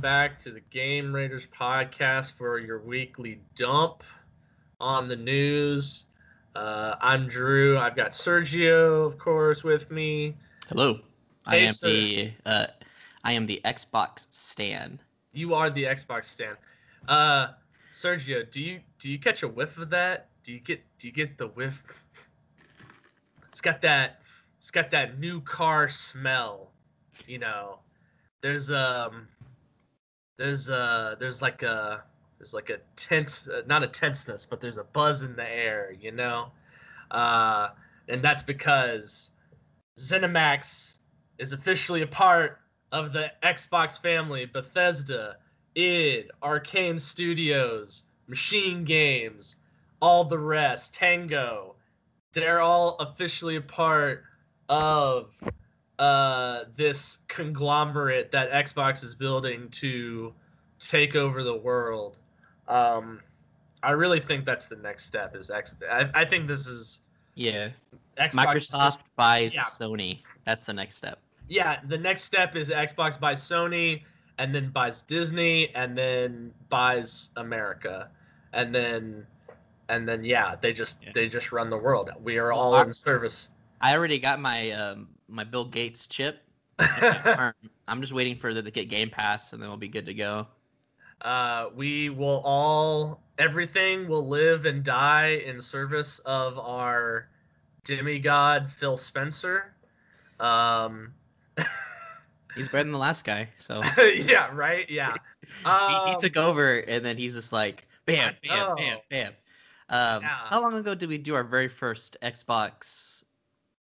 Welcome back to the Game Raiders podcast for your weekly dump on the news. Uh, I'm Drew. I've got Sergio, of course, with me. Hello. I Hey, am the uh, I am the Xbox Stan. You are the Xbox Stan. Uh, Sergio, do you do you catch a whiff of that? Do you get do you get the whiff? It's got that it's got that new car smell. You know, there's um there's uh there's like a there's like a tense uh, not a tenseness but there's a buzz in the air you know? Uh and that's because ZeniMax is officially a part of the Xbox family. Bethesda id Arcane Studios Machine Games all the rest Tango they're all officially a part of uh, this conglomerate that Xbox is building to take over the world. Um, I really think that's the next step. Is X? I, I think this is Yeah. Xbox. Microsoft buys yeah. Sony. That's the next step. Yeah, the next step is Xbox buys Sony, and then buys Disney, and then buys America, and then, and then yeah, they just Yeah. they just run the world. We are Well, all I- in service. I already got my um, my Bill Gates chip. Um, I'm just waiting for it to get Game Pass, and then we'll be good to go. Uh, we will all everything will live and die in service of our demigod Phil Spencer. Um, He's better than the last guy, so yeah, right. Yeah. he, Um, he took over, and then he's just like bam, bam, bam, bam. Um, Yeah. How long ago did we do our very first Xbox?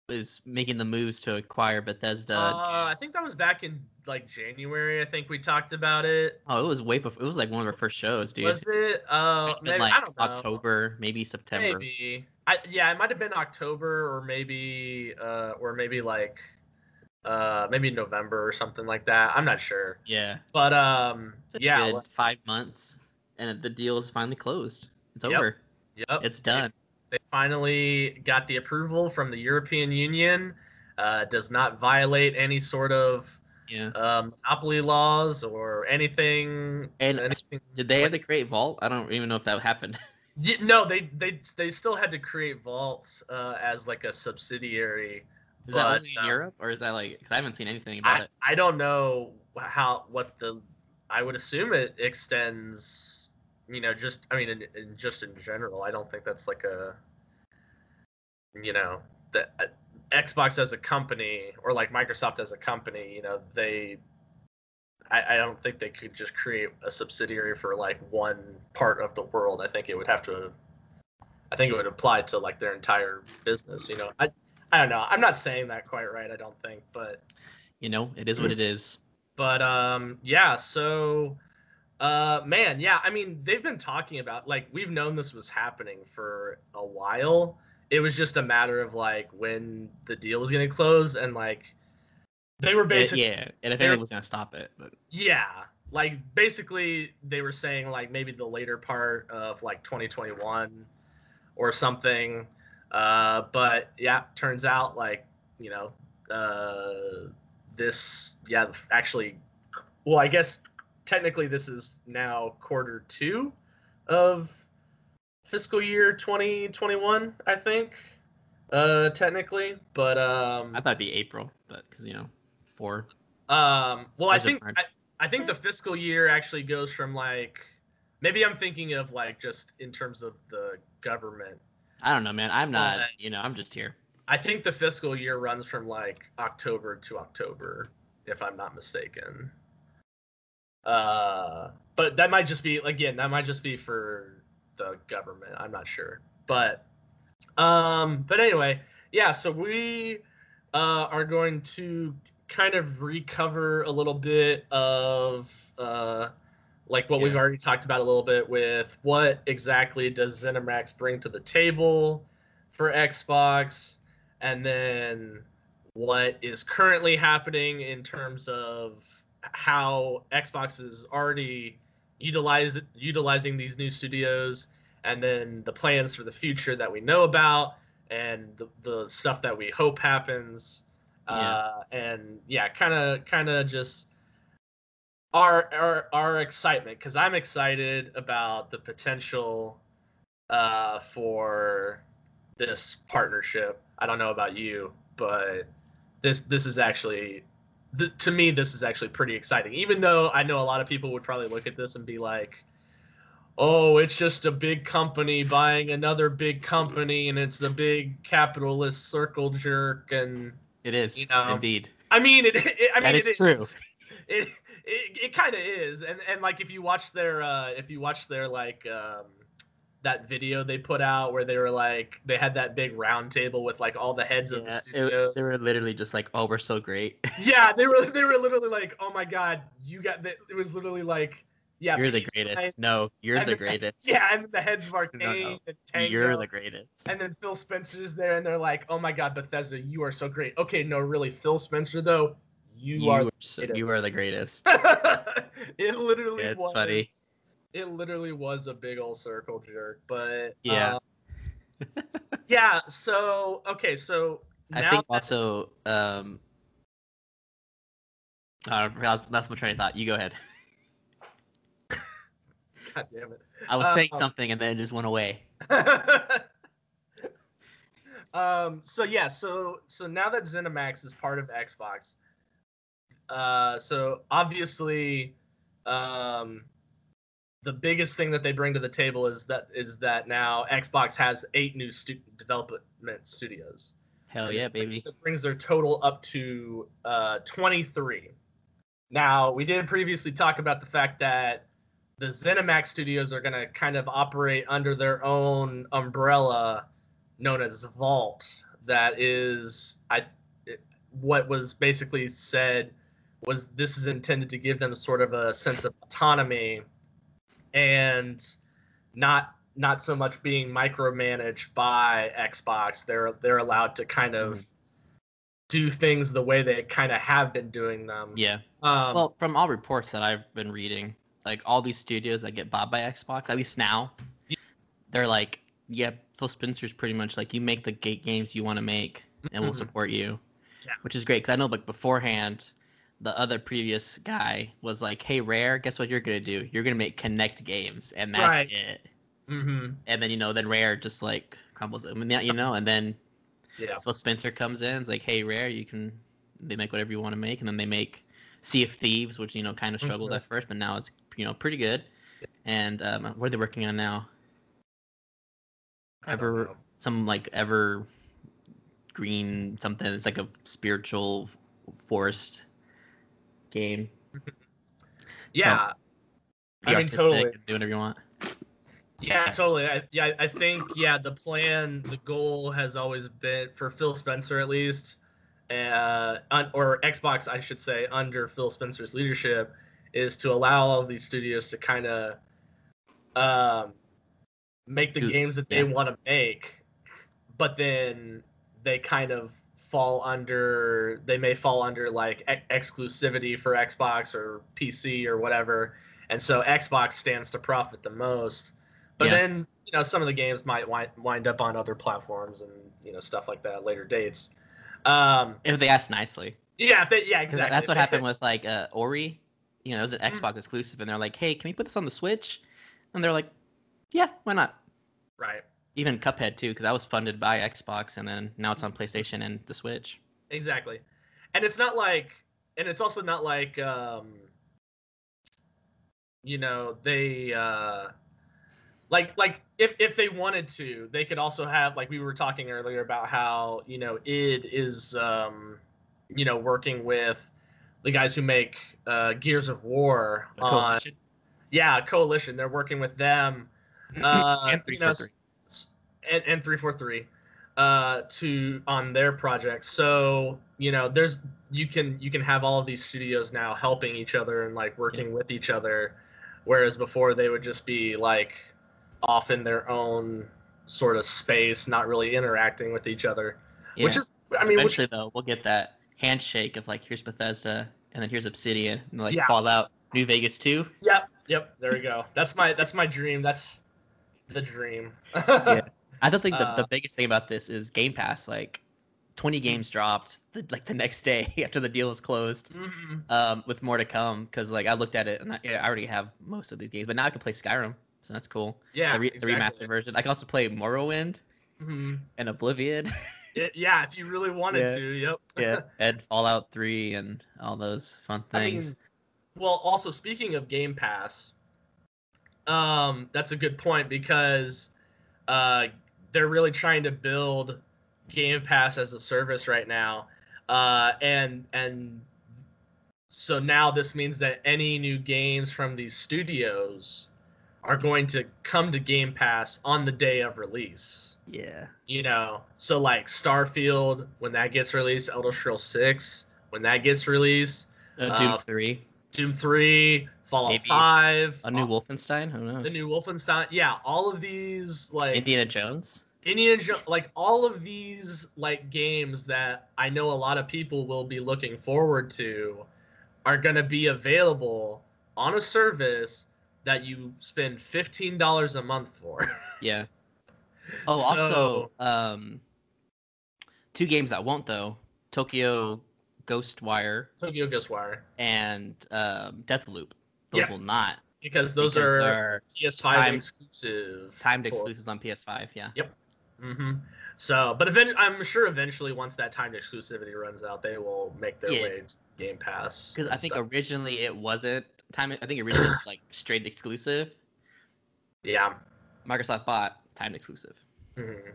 Is making the moves to acquire Bethesda. uh, I think that was back in like January. I think we talked about it. Oh, it was way before. It was like one of our first shows, dude. Was it? Uh, maybe like I don't know. October, maybe September. Maybe. I yeah, it might have been October or maybe uh or maybe like uh maybe November or something like that. I'm not sure. Yeah. But um Just yeah, five months, and the deal is finally closed. It's Yep. over. yep. It's done. They finally got the approval from the European Union. Uh, does not violate any sort of Yeah. um, monopoly laws or anything. And anything. did they have to create Vault? I don't even know if that happened. Y- No, they they they still had to create Vault uh, as like a subsidiary. Is that only in um, Europe, or is that like? Because I haven't seen anything about I, it. I don't know how what the I would assume it extends. You know, just I mean, in, in just in general, I don't think that's like a you know the uh, Xbox as a company or like Microsoft as a company. You know, they I, I don't think they could just create a subsidiary for like one part of the world. I think it would have to. I think it would apply to like their entire business. You know, I I don't know. I'm not saying that quite right. I don't think, but You know, it is what it is. but um yeah so uh man yeah i mean they've been talking about like we've known this was happening for a while. It was just a matter of like when the deal was going to close and like they were basically yeah, and if anything was gonna stop it, but yeah like basically they were saying like maybe the later part of like 2021 or something. Uh but yeah turns out like you know uh this yeah actually well i guess technically this is now quarter two of fiscal year 2021 i think uh technically but um I thought it'd be April, but because you know, four. um, well, I Or is it think I, I think the fiscal year actually goes from like maybe I'm thinking of like just in terms of the government. I don't know, man. I'm not. But- You know, I'm just here. I think the fiscal year runs from like October to October, if I'm not mistaken. Uh, but that might just be again that might just be for the government. I'm not sure, but um, but anyway, yeah. So we uh, are going to kind of recover a little bit of uh, like what we've already talked about a little bit with what exactly does ZeniMax bring to the table for Xbox, and then what is currently happening in terms of how Xbox is already utilize, utilizing these new studios, and then the plans for the future that we know about, and the, the stuff that we hope happens. Yeah. Uh, and yeah, kind of, kind of just our our our excitement because I'm excited about the potential uh, for this partnership. I don't know about you, but this this is actually th- to me this is actually pretty exciting. Even though I know a lot of people would probably look at this and be like, "Oh, it's just a big company buying another big company, and it's a big capitalist circle jerk." And It is You know, indeed. I mean, it. it I mean, That is it true. It it, it kind of is, and and like if you watch their uh, if you watch their like um, that video they put out where they were like they had that big round table with like all the heads of the Yeah, it- studios. they were literally just like, "Oh, we're so great. yeah, they were they were literally like, oh my god, you got that. It was literally like, yeah, you're the P9 greatest. No, you're the greatest. Yeah, and the heads of Arcane no. and Tango. you're the greatest." And then Phil Spencer's there, and they're like, "Oh my God, Bethesda, you are so great." Okay, no, really, Phil Spencer though, you, You, are. are so, you are the greatest. it literally Yeah, it's was. funny. It literally was a big old circle jerk, but Yeah. uh, yeah. So okay, so I think also, um, uh, that's my train of thought. You go ahead. God damn it. I was saying Um, something and then it just went away. um. So yeah. So so now that ZeniMax is part of Xbox, uh, so obviously, um, the biggest thing that they bring to the table is that is that now Xbox has eight new stu- development studios. Hell yeah, baby. That brings their total up to uh, 23. Now, we did previously talk about the fact that the ZeniMax studios are going to kind of operate under their own umbrella known as Vault. That is, I, it- what was basically said was this is intended to give them sort of a sense of autonomy and not not so much being micromanaged by Xbox. They're they're allowed to kind of Mhm. do things the way they kind of have been doing them. Yeah. Um, well, from all reports that I've been reading, like all these studios that get bought by Xbox, at least now, they're like, yeah, Phil Spencer's pretty much like, you make the gate games you want to make, and we'll Mhm. support you. Yeah. Which is great because I know like beforehand, the other previous guy was like, hey, Rare, guess what you're gonna do? You're gonna make Kinect games, and that's Right. it. mhm, And then you know, then Rare just like crumbles. I mean, yeah, you know, and then yeah. Phil Spencer comes in, it's like, hey, Rare, you can they make whatever you want to make, and then they make Sea of Thieves, which you know kind of struggled Mhm. at first, but now it's you know pretty good. And um, what are they working on now? Ever some like ever green something. It's like a spiritual forest game. Yeah, Be I mean, totally. Do whatever you want. yeah, totally. I, yeah, I think yeah, the plan, the goal has always been for Phil Spencer at least, uh, un, or Xbox, I should say, under Phil Spencer's leadership, is to allow all these studios to kind of um, make the games that they yeah. want to make, but then they kind of fall under they may fall under like ex- exclusivity for Xbox or PC or whatever and so Xbox stands to profit the most but Yeah. then you know some of the games might wind, wind up on other platforms and you know stuff like that later dates um If they ask nicely. yeah if they, yeah exactly That's what happened with like uh, Ori. You know, it was an Mm. Xbox exclusive, and they're like, "Hey, can we put this on the Switch?" And they're like, "Yeah, why not?" right Even Cuphead too, because that was funded by Xbox, and then now it's on PlayStation and the Switch. exactly and it's not like and it's also not like um you know they uh like like if if they wanted to they could also have like we were talking earlier about how you know id is um you know working with the guys who make uh gears of war on yeah coalition they're working with them uh and you know, 343. And, and 343 uh to on their projects. So you know there's you can you can have all of these studios now helping each other and like working with each other. Whereas before they would just be like off in their own sort of space not really interacting with each other. Which is i mean which, eventually though, we'll get that handshake of like, here's Bethesda, and then here's Obsidian, and like Yeah. Fallout, New Vegas 2. yep yep there we go. That's my that's my dream. That's the dream. Yeah. I don't think the, Uh, the biggest thing about this is Game Pass. Like, 20 games dropped the, like the next day after the deal is closed. Mhm. Um, with more to come because like I looked at it and I, I already have most of these games, but now I can play Skyrim, so that's cool. Yeah, the, re- the remastered version. I can also play Morrowind Mhm. and Oblivion. It- yeah, if you really wanted Yeah. to, yep. yeah, and Fallout 3 and all those fun I things. mean, well, also speaking of Game Pass, um, that's a good point because uh, they're really trying to build Game Pass as a service right now, uh, and and so now this means that any new games from these studios are going to come to Game Pass on the day of release. yeah, You know, so like Starfield when that gets released, Elder Scrolls Six when that gets released, uh, Doom Uh, 3, Doom 3, Fallout Maybe 5, a new all- Wolfenstein. Who knows? the new Wolfenstein. Yeah, all of these like Indiana Jones. Indiana Jo- like all of these like games that I know a lot of people will be looking forward to are going to be available on a service that you spend $15 a month for. Yeah. Oh, also, um, two games that won't though: Tokyo Ghostwire Tokyo Ghostwire and um, Deathloop. Those Yeah. will not. because those because are they're PS5 time- exclusive. timed for- exclusives on PS5. Yeah. Yep hmm So, but event- I'm sure eventually, once that timed exclusivity runs out, they will make their Yeah. way to Game Pass. Because I think stuff. originally it wasn't time. I think originally it was like straight exclusive. yeah, Microsoft bought timed exclusive. Mhm.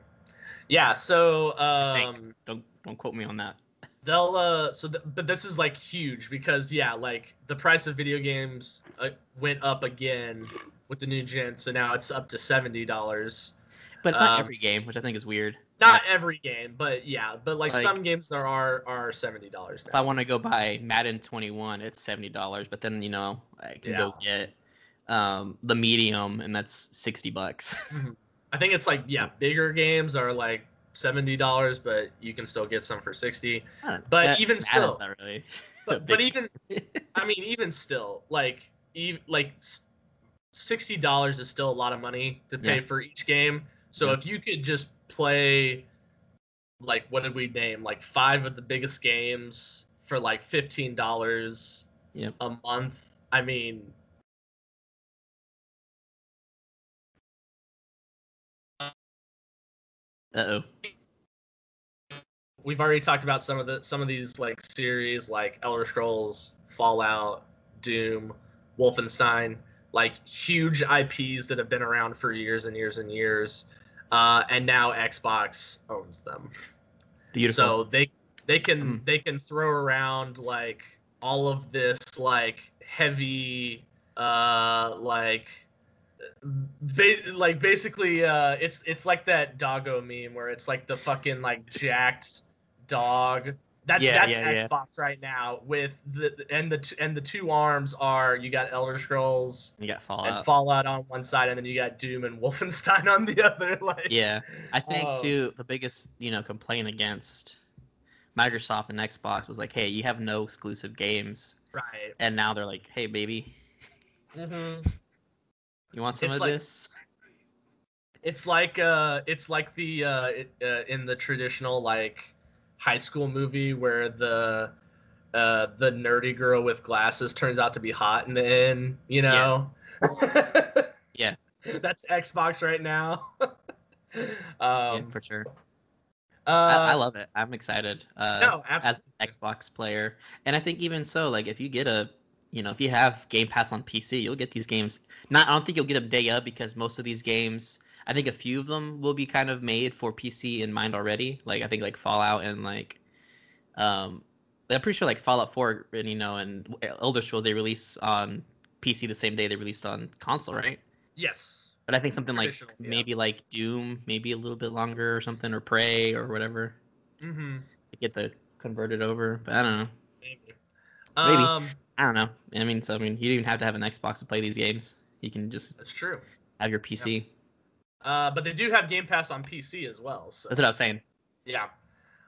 yeah. So, um, Don't don't quote me on that. They'll uh, so, th- but this is like huge because yeah, like the price of video games uh, went up again with the new gen, so now it's up to seventy dollars. But it's not Um, every game, which I think is weird. Not every game, but yeah, but like, Like- some games there are are seventy dollars If I want to go buy Madden 21, it's seventy dollars. But then you know I can go get um, the medium, and that's sixty bucks. I think it's like yeah, bigger games are like seventy dollars, but you can still get some for sixty. But That- even still- not really. But but even I mean even still like even like sixty dollars is still a lot of money to pay Yeah. for each game. So Yeah. if you could just play like what did we name like five of the biggest games for like fifteen dollars Yep. a month. I mean. Uh oh. we've already talked about some of the some of these like series like Elder Scrolls, Fallout, Doom, Wolfenstein, like huge IPs that have been around for years and years and years, uh, and now Xbox owns them. Beautiful. So they they can Mm. they can throw around like all of this like heavy uh like ba- like basically uh it's it's like that doggo meme where it's like the fucking like jacked dog that Yeah, that's yeah, yeah. Xbox right now with the and the and the two arms are you got Elder Scrolls you got and Fallout. Fallout on one side and then you got Doom and Wolfenstein on the other like yeah, I think Oh. too the biggest you know complaint against Microsoft and Xbox was like, hey, you have no exclusive games, right and now they're like, hey, baby, hmm you want some It's of like- this? It's like uh, it's like the uh, it, uh, in the traditional like high school movie where the uh, the nerdy girl with glasses turns out to be hot in the end. You know. Yeah. That's Xbox right now. yeah, um, for sure. uh, I, I love it. I'm excited. Uh, no, as an Xbox player. And I think even so, like if you get a, you know, if you have Game Pass on PC, you'll get these games. Not, I don't think you'll get them day up because most of these games, I think a few of them will be kind of made for PC in mind already. Like I think like Fallout and like, um, I'm pretty sure like Fallout 4 and you know and Elder Scrolls they release on PC the same day they released on console, right? Yes. But I think something like yeah. maybe like Doom, maybe a little bit longer or something, or Prey or whatever Mm-hmm. get the converted over. But I don't know. Maybe. Maybe. Um, I don't know. I mean, so I mean, you don't even have to have an Xbox to play these games. You can just that's true. have your PC. Uh, but they do have Game Pass on PC as well. So That's what I was saying. yeah.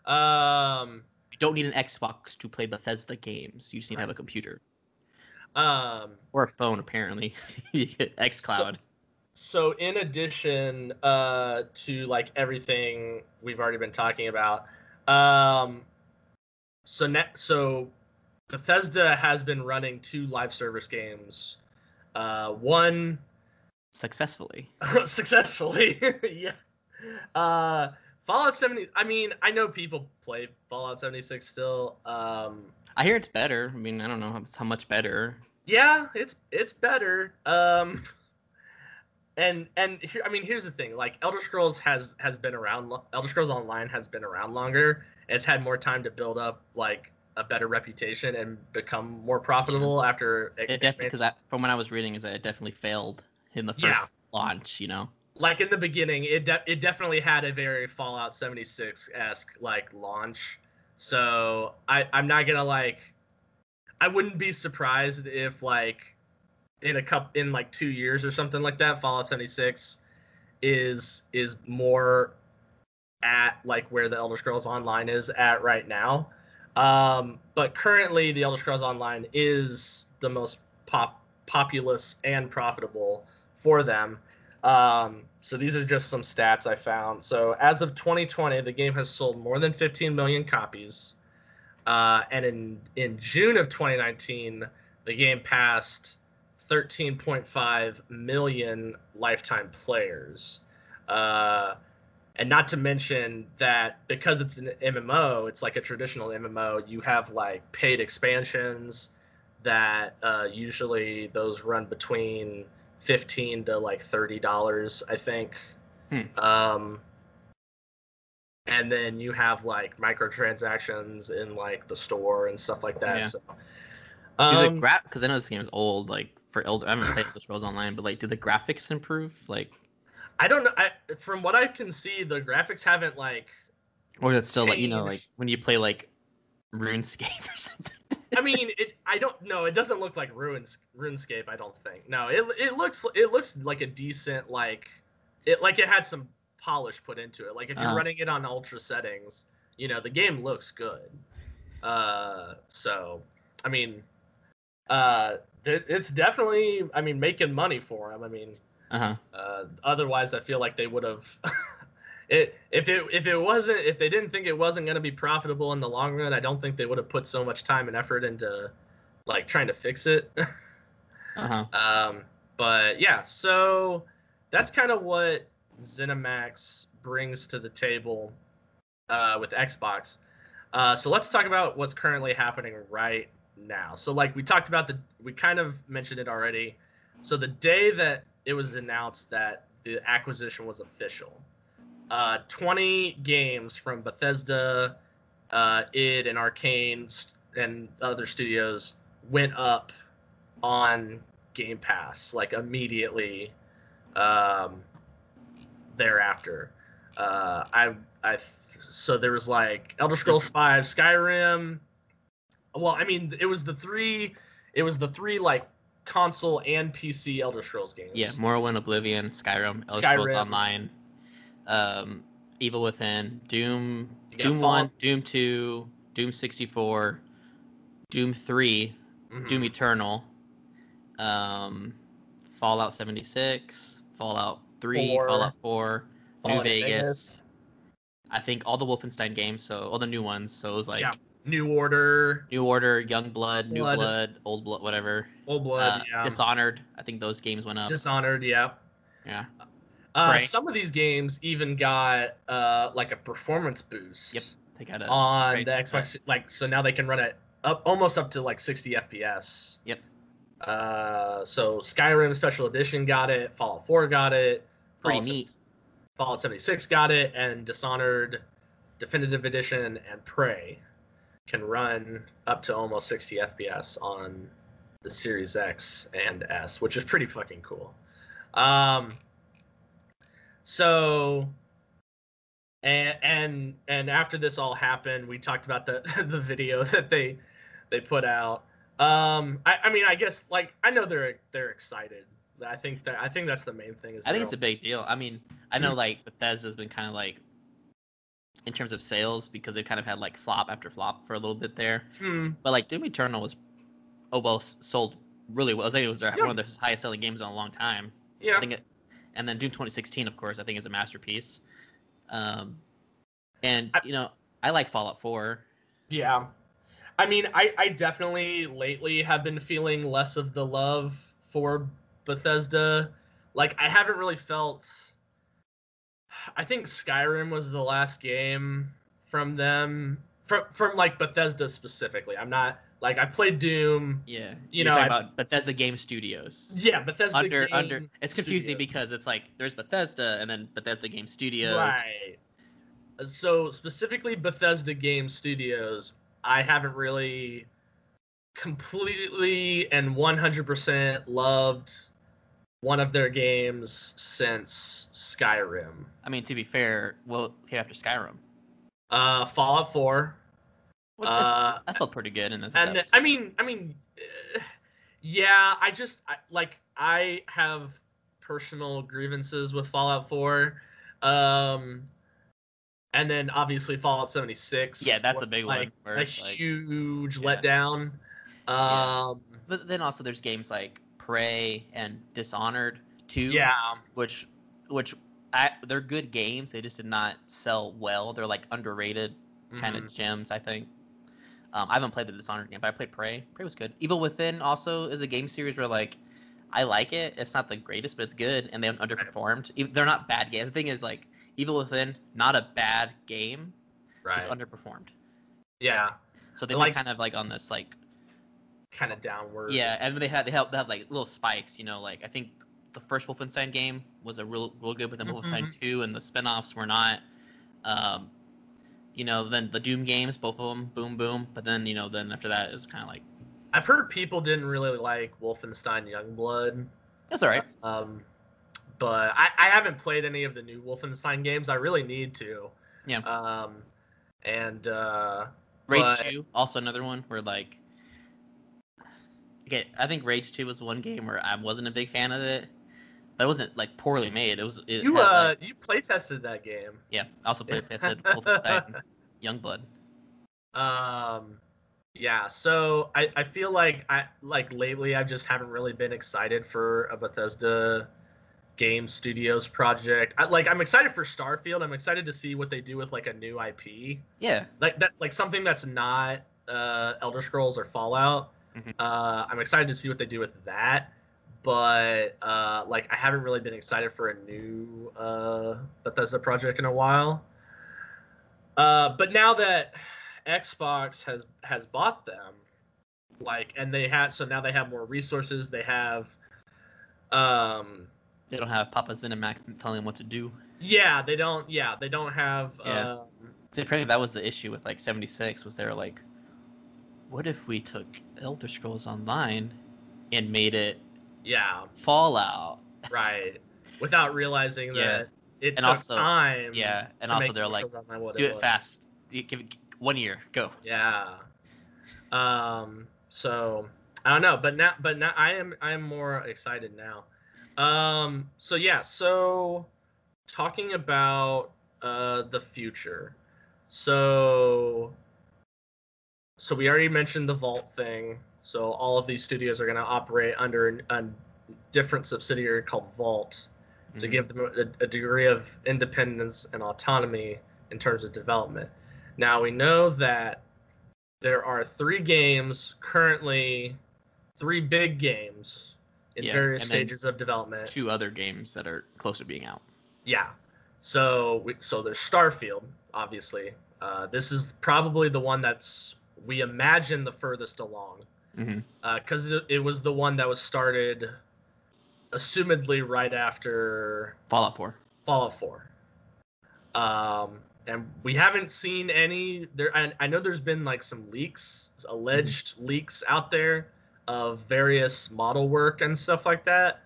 Um, You don't need an Xbox to play Bethesda games. You just need to have a computer um, or a phone. Apparently, You get XCloud. so in addition uh, to like everything we've already been talking about, Um, so net so Bethesda has been running two live service games. Uh, one Successfully. successfully, yeah. Uh, Fallout 70. I mean, I know people play Fallout 76 still. Um, I hear it's better. I mean, I don't know how, how much better. yeah, it's it's better. Um, and and here, I mean, here's the thing: like Elder Scrolls has has been around. Elder Scrolls Online has been around longer. It's had more time to build up like a better reputation and become more profitable after e- It definitely because from what I was reading is that it definitely failed in the first Yeah. launch. You know. like in the beginning, it de- it definitely had a very Fallout 76 esque like launch. So I I'm not gonna like, I wouldn't be surprised if like in a cup in like two years or something like that, Fallout 76 is is more at like where the Elder Scrolls Online is at right now. Um, but currently, the Elder Scrolls Online is the most pop populous and profitable for them. Um, so these are just some stats I found. So as of 2020, the game has sold more than 15 million copies. Uh, and in in June of 2019, the game passed 13.5 million lifetime players. Uh, and not to mention that because it's an MMO, it's like a traditional MMO. You have like paid expansions that uh, usually those run between 15 to like 30 dollars i think Hmm. um and then you have like microtransactions in like the store and stuff like that Yeah. so Do um, the gra because I know this game is old, like for Elder. I haven't played Elder Scrolls Online, but like, do the graphics improve? Like, i don't know I, from what i can see the graphics haven't like or it still like you know, like when you play like RuneScape or something? i mean it i don't know it doesn't look like ruins runescape i don't think no it, it looks it looks like a decent like it like it had some polish put into it like if you're Uh-huh. running it on ultra settings you know the game looks good uh so i mean uh it, it's definitely i mean making money for them i mean Uh huh. uh, otherwise, I feel like they would have. it if it if it wasn't if they didn't think it wasn't going to be profitable in the long run, I don't think they would have put so much time and effort into like trying to fix it. Uh huh. um, but yeah, so that's kind of what ZeniMax brings to the table uh, with Xbox. Uh, so let's talk about what's currently happening right now. So like we talked about the we kind of mentioned it already. So the day that it was announced that the acquisition was official, uh, 20 games from Bethesda, uh, id, and Arcane and other studios went up on Game Pass like immediately um, thereafter. Uh, I I so there was like Elder Scrolls Five, Skyrim. Well, I mean, it was the three. It was the three like console and PC Elder Scrolls games. Yeah, Morrowind, Oblivion, Skyrim, Elder Scrolls Online, um, Evil Within, Doom, Doom Fall- One, Doom Two, Doom sixty four, Doom Three, Mhm. Doom Eternal, um, Fallout seventy six, Fallout Three, Four. Fallout Four, New Fallout Vegas. I think all the Wolfenstein games, so all the new ones. So it was like Yeah. New Order, New Order, Young Blood, New Blood. Blood, Old Blood, whatever. Old Blood, Uh, yeah. Dishonored. I think those games went up. Dishonored, yeah. yeah. Uh, Right. Some of these games even got uh, like a performance boost. Yep. They got a on the Xbox. Like so now they can run it up almost up to like 60 FPS. Yep. Uh, so Skyrim Special Edition got it. Fallout 4 got it. Pretty Fallout neat. 76 Fallout 76 got it, and Dishonored Definitive Edition and Prey can run up to almost 60 FPS on the Series X and S, which is pretty fucking cool. Um, so and and and after this all happened, we talked about the the video that they they put out. Um, I, I mean, I guess like I know they're they're excited. I think that I think that's the main thing. Is I think it's a big deal. I mean, I know like Bethesda's been kind of like in terms of sales because they kind of had like flop after flop for a little bit there. Hmm, But like Doom Eternal was oh well sold really well. I think it was their, Yeah. one of their highest selling games in a long time. yeah. I think it, and then Doom 2016, of course, I think is a masterpiece. Um, and I- you know, I like Fallout 4. Yeah. I mean, I, I definitely lately have been feeling less of the love for Bethesda. Like, I haven't really felt. I think Skyrim was the last game from them, from, from like Bethesda specifically. I'm not. Like, I've played Doom. Yeah, You know, talking I- about Bethesda Game Studios. Yeah, Bethesda. under Game under it's confusing Studios. because it's like there's Bethesda and then Bethesda Game Studios. Right. So specifically Bethesda Game Studios, I haven't really completely and 100% loved one of their games since Skyrim. I mean, to be fair, well, came after Skyrim. Uh Fallout 4. Well, Uh, that's, that's pretty good, and I and then- I mean, I mean, eh, yeah, I just I, like I have personal grievances with Fallout 4, um, and then obviously Fallout 76. Yeah, that's a big one, like, where a like- huge Yeah. letdown. Yeah. Um, but then also there's games like Prey and Dishonored 2. yeah, which which I, they're good games. They just did not sell well. They're like underrated kind mhm. of gems, I think. Um, I haven't played the Dishonored game, but I played Prey. Prey was good. Evil Within also is a game series where like I like it. It's not the greatest, but it's good, and they underperformed. They're not bad games. The thing is like Evil Within, not a bad game, right. just underperformed. yeah, So they Like- kind of like on this like kind of downward. yeah, and they had they had, they had like little spikes. You know, like I think the first Wolfenstein game was a real real good, but then Wolfenstein Mhm. Two and the spin-offs were not. Um, you know, then the Doom games, both of them, boom, boom. But then you know, then after that, it was kind of like I've heard people didn't really like Wolfenstein Youngblood. That's all right. Um, but I, I haven't played any of the new Wolfenstein games. I really need to. Yeah. Um, and uh, Rage but- Two, also another one where like. Okay, I think Rage Two was one game where I wasn't a big fan of it, but it wasn't like poorly made. It was. It you had, uh like- you play tested that game. yeah. I also played tested Wolfenstein Youngblood. Um, yeah. So I I feel like I like lately I just haven't really been excited for a Bethesda game studios project. I, like I'm excited for Starfield. I'm excited to see what they do with like a new IP. Yeah, like that like something that's not uh elder scrolls or fallout Mhm. uh i'm excited to see what they do with that but uh like i haven't really been excited for a new uh bethesda project in a while uh but now that xbox has has bought them like and they had so now they have more resources they have um they don't have Papa Zenimax telling them what to do. yeah they don't yeah they don't have Yeah. um apparently that was the issue with like 76 was they're like, what if we took Elder Scrolls Online and made it yeah Fallout? right without realizing Yeah. that it And took also- time Yeah, and also they're like, Scrolls Online what do it was. fast. Give it one year, go. yeah um so i don't know but now but now i am i am more excited now um so yeah so talking about uh the future so so we already mentioned the vault thing so all of these studios are going to operate under an- a different subsidiary called vault to Mhm. give them a, a degree of independence and autonomy in terms of development. Now we know that there are three games currently, three big games in Yeah, various stages of development. two other games that are close to being out. Yeah. So we, so there's Starfield, obviously. Uh, this is probably the one that's we imagine the furthest along Mm-hmm. Uh, because it, it was the one that was started, assumedly right after Fallout 4. Fallout 4. Um, and we haven't seen any there. I, I know there's been like some leaks, alleged mm-hmm. leaks out there of various model work and stuff like that,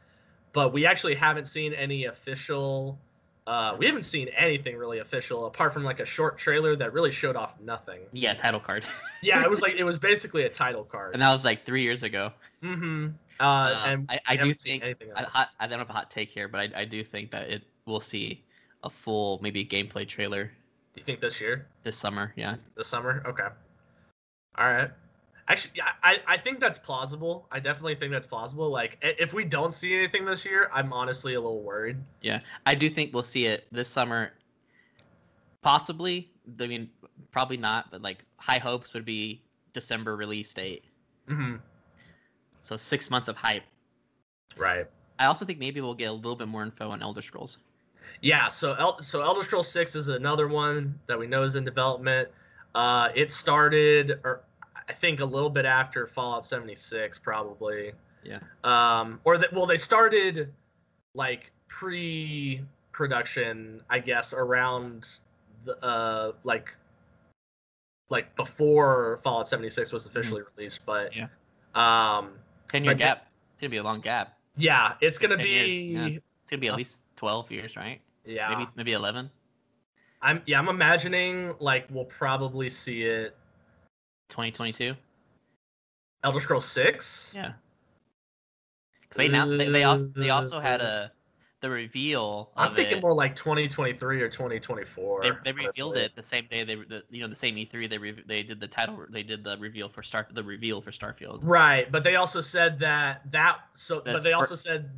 but we actually haven't seen any official. Uh, we haven't seen anything really official apart from like a short trailer that really showed off nothing. Yeah, title card. Yeah, it was like it was basically a title card. and that was like three years ago. mm-hmm. Uh, Um, and I, I do think I, hot, I don't have a hot take here, but I, I do think that it will see a full maybe gameplay trailer You think this year? this summer. Yeah, this summer. Okay. All right. Actually, yeah, I, I think that's plausible. I definitely think that's plausible. Like, if we don't see anything this year, I'm honestly a little worried. Yeah, I do think we'll see it this summer. Possibly I mean, probably not, but like high hopes would be December release date. hmm So six months of hype. Right. I also think maybe we'll get a little bit more info on Elder Scrolls. Yeah, so El- so Elder Scrolls Six is another one that we know is in development. Uh, it started, or I think a little bit after Fallout 76, probably. Yeah. Um, or that well, they started like pre-production, I guess, around the uh like like before Fallout 76 was officially released, but Yeah. um, Ten year gap. It's gonna be a long gap. yeah, it's gonna be yeah. It's gonna be at least twelve years, right? yeah. Maybe maybe eleven. I'm yeah, I'm imagining like we'll probably see it 2022. Elder Scrolls Six. Yeah. they now they, they also they also had uh, a the reveal. I'm thinking it. more like 2023 or 2024. They, they revealed honestly. it the same day they re- the, you know the same E3 they re- they did the title they did the reveal for Star the reveal for Starfield. Right, but they also said that that so but they fir- also said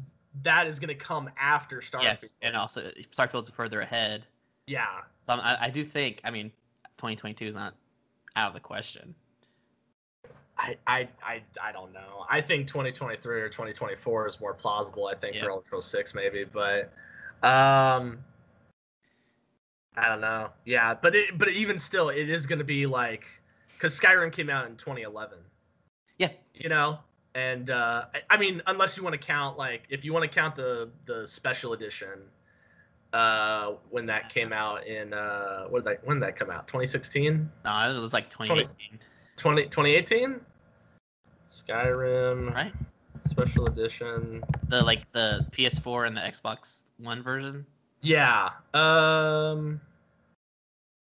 that is going to come after Starfield. Yes, and also Starfield's further ahead. yeah. So I, I do think I mean 2022 is not out of the question. I, I I I don't know. I think 2023 or 2024 is more plausible. I think Yeah. for Ultra Six maybe, but um, I don't know. Yeah, but it but even still, it is going to be like because Skyrim came out in 2011. Yeah. You know, and uh, I, I mean, unless you want to count like if you want to count the the special edition, uh, when that came out in uh, what did that when did that come out? 2016. No, it was like 2018, 20, 2018 skyrim right? special edition The like the PS4 and the Xbox One version. yeah um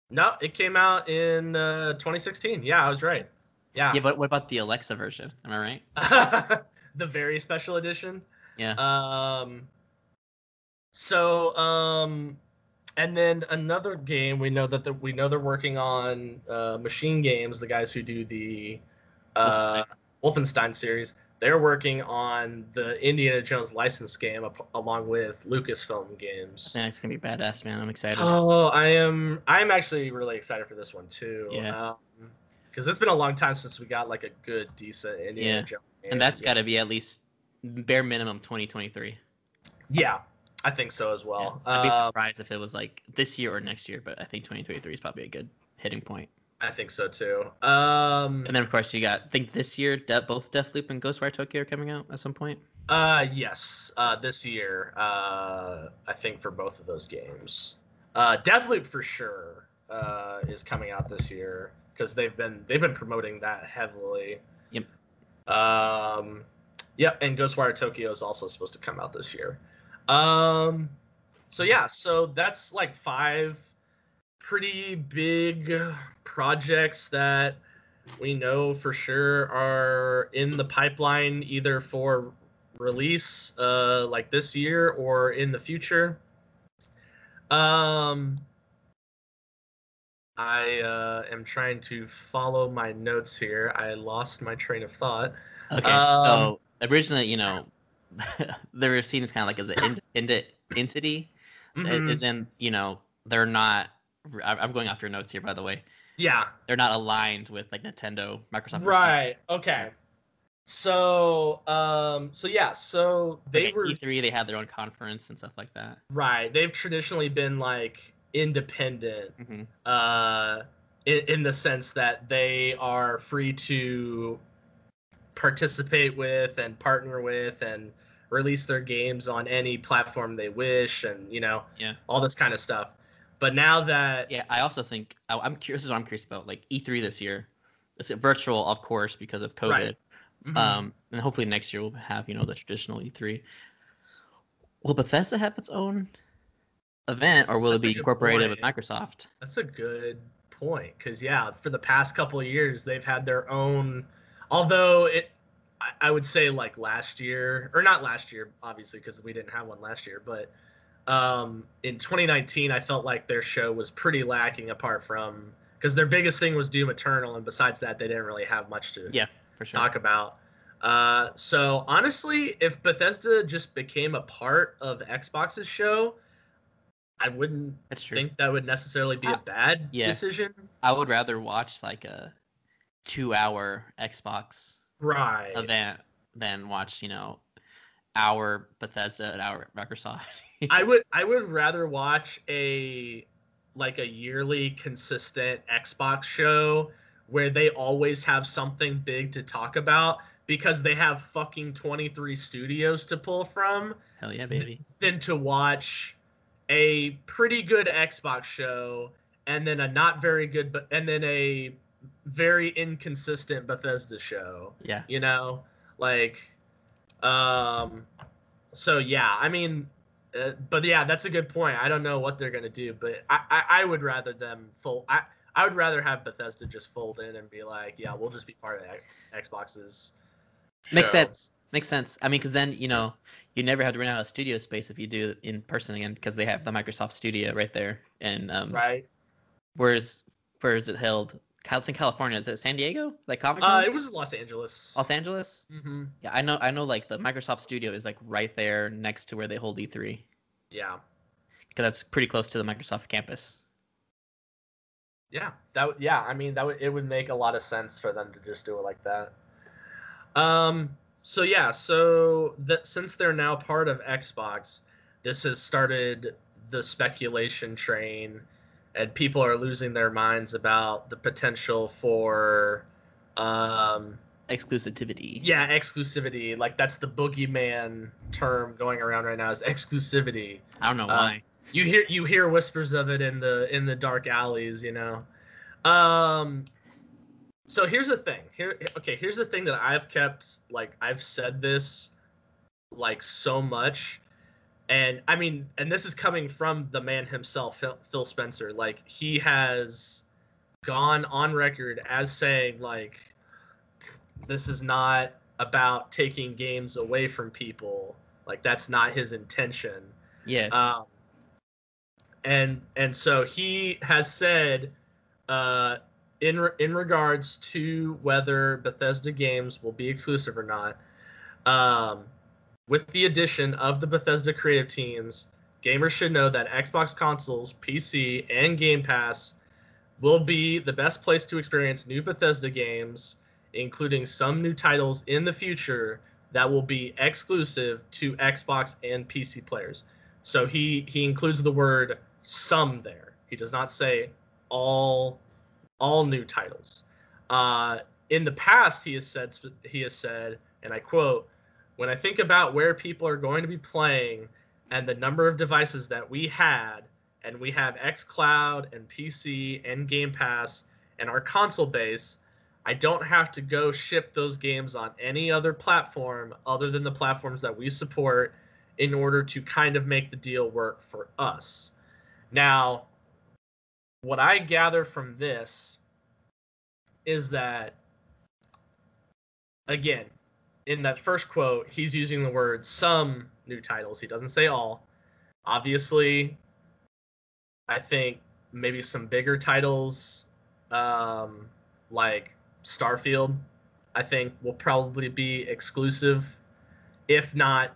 no it came out in uh 2016 yeah i was right yeah, Yeah, but what about the Alexa version? Am I right? the very special edition Yeah. um so um and then another game we know that the, we know they're working on uh machine games the guys who do the uh wolfenstein series they're working on the indiana jones license game ap- along with lucasfilm games Yeah, it's gonna be badass, man. I'm excited. oh i am i'm actually really excited for this one too Yeah. because it's been a long time since we got like a good decent indiana Yeah. jones game. and that's Yeah. got to be at least bare minimum 2023. yeah i think so as well Yeah. I'd be Uh, surprised if it was like this year or next year, but I think 2023 is probably a good hitting point. I think so too. Um, And then of course you got I think this year De- both Deathloop and Ghostwire Tokyo are coming out at some point. uh, yes, uh, this year, uh, I think for both of those games, uh, Deathloop for sure uh, is coming out this year because they've been they've been promoting that heavily. Yep. Um, yep, and Ghostwire Tokyo is also supposed to come out this year. Um, so yeah, so that's like five pretty big projects that we know for sure are in the pipeline either for release uh like this year or in the future. Um i uh am trying to follow my notes here. I lost my train of thought. Okay, Um, so originally, you know, they were seen as kind of like as an independent entity, Mhm. as in, you know, they're not. I'm going off your notes here, by the way. yeah They're not aligned with like Nintendo, Microsoft. right okay so um so yeah so they Like, were E3. They had their own conference and stuff like that. right they've traditionally been like independent hmm uh, in, in the sense that they are free to participate with and partner with and release their games on any platform they wish and you know Yeah. all this kind of stuff but now that Yeah, I also think I'm curious. This is what I'm curious about. Like E3 this year, it's virtual, of course, because of COVID. Right. Mhm. Um, and hopefully next year we'll have you know the traditional E3. Will Bethesda have its own event, or will That's it be incorporated with. Microsoft? That's a good point because yeah, for the past couple of years they've had their own. Although it, I, I would say like last year or not last year, obviously because we didn't have one last year, but um, in 2019 I felt like their show was pretty lacking apart from because their biggest thing was Doom Eternal, and besides that they didn't really have much to Yeah, for sure. talk about. Uh, so honestly, if Bethesda just became a part of Xbox's show, I wouldn't That's true. think that would necessarily be a I- bad yeah. decision. I would rather watch like a two-hour Xbox Right. event than watch, you know, our Bethesda and hour Microsoft. I would I would rather watch a like a yearly consistent Xbox show where they always have something big to talk about because they have fucking 23 studios to pull from Hell yeah, baby. than to watch a pretty good Xbox show and then a not very good but and then a very inconsistent Bethesda show Yeah. you know like um so yeah i mean uh, but yeah that's a good point i don't know what they're gonna do but i i, I would rather them fold I, I would rather have bethesda just fold in and be like yeah we'll just be part of X- xbox's Makes show. sense. Makes sense. I mean, because then you know you never have to run out of studio space if you do in person again, because they have the Microsoft Studio right there. And um, right where's where is it held? It's in California. Is it San Diego? Like Comic uh it was los angeles Los Angeles? hmm Yeah, I know. I know. Like the Microsoft Studio is like right there next to where they hold E3, yeah because that's pretty close to the Microsoft campus. Yeah, that yeah, I mean that would it would make a lot of sense for them to just do it like that. Um so yeah, so that since they're now part of Xbox, this has started the speculation train and people are losing their minds about the potential for um Exclusivity. yeah, exclusivity. Like that's the boogeyman term going around right now is exclusivity I don't know Uh, why. you hear you hear whispers of it in the in the dark alleys you know um so here's the thing here okay here's the thing that i've kept like i've said this like so much and i mean and this is coming from the man himself phil, spencer. Like he has gone on record as saying like this is not about taking games away from people. Like that's not his intention. Yes. um, and and so he has said, uh, in re- in regards to whether Bethesda games will be exclusive or not, um, with the addition of the Bethesda creative teams, gamers should know that Xbox consoles, PC, and Game Pass will be the best place to experience new Bethesda games, including some new titles in the future that will be exclusive to Xbox and PC players. So he he includes the word some there. He does not say all all new titles. Uh, in the past, he has said he has said, and I quote, "When I think about where people are going to be playing and the number of devices that we had, and we have XCloud and PC and Game Pass and our console base, I don't have to go ship those games on any other platform other than the platforms that we support." in order to kind of make the deal work for us. Now, what I gather from this is that, again, in that first quote, he's using the word some new titles. He doesn't say all. Obviously, I think maybe some bigger titles um, like Starfield, I think will probably be exclusive, if not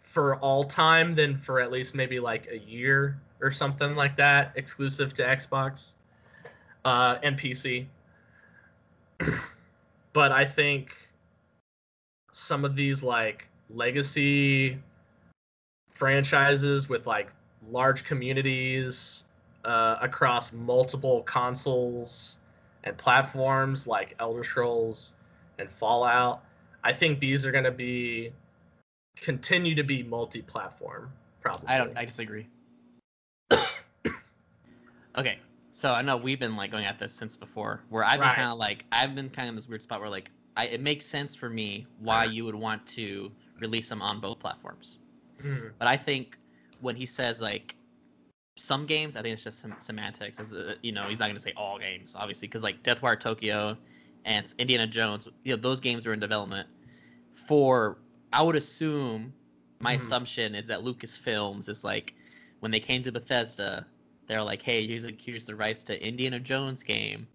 for all time, then for at least maybe like a year or something like that, exclusive to Xbox uh, and PC. but I think some of these like legacy franchises with like large communities uh, across multiple consoles and platforms like Elder Scrolls and Fallout, I think these are going to be continue to be multi-platform. Probably. I don't. I disagree. okay, so I know we've been like going at this since before, where I've been Right. kind of like I've been kind of in this weird spot where like I, it makes sense for me why you would want to release them on both platforms. Mm, But I think when he says like some games, I think it's just some semantics. As a, you know, he's not going to say all games, obviously, because like Deathwire Tokyo and Indiana Jones, you know, those games were in development for. I would assume my Mhm. assumption is that Lucasfilms is like when they came to Bethesda, they're like, hey, here's here's the rights to Indiana Jones game,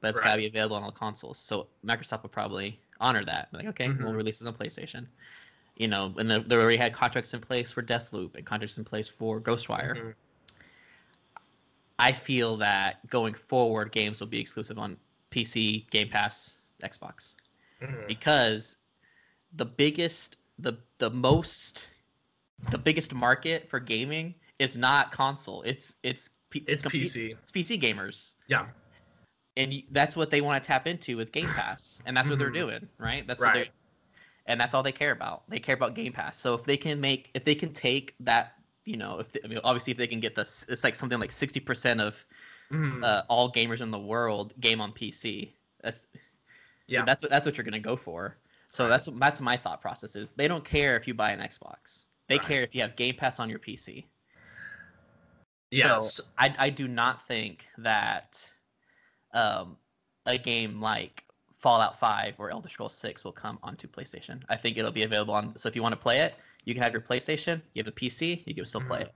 but it's got to be available on all consoles. So Microsoft would probably honor that. Like, okay, we'll Mhm. release this on PlayStation You know, and they already had contracts in place for Deathloop and contracts in place for Ghostwire. Mhm. I feel that going forward, games will be exclusive on PC, Game Pass, Xbox, Mhm. because the biggest, the the most, the biggest market for gaming is not console. It's it's It's compu- PC. It's PC gamers, Yeah. And you, that's what they want to tap into with Game Pass, and that's what they're Mhm. doing, right? That's what they're, Right. and that's all they care about. They care about Game Pass. So if they can make, if they can take that, you know, if they, I mean, obviously if they can get this, it's like something like sixty percent of Mhm. uh, all gamers in the world game on PC. That's Yeah. That's what that's what you're gonna go for. So Right. that's that's my thought process is they don't care if you buy an Xbox. They Right. care if you have Game Pass on your PC. yes. So I I do not think that um a game like Fallout 5 or Elder Scrolls 6 will come onto PlayStation. I think it'll be available on so if you want to play it, you can have your PlayStation, you have a PC, you can still play Mhm. it.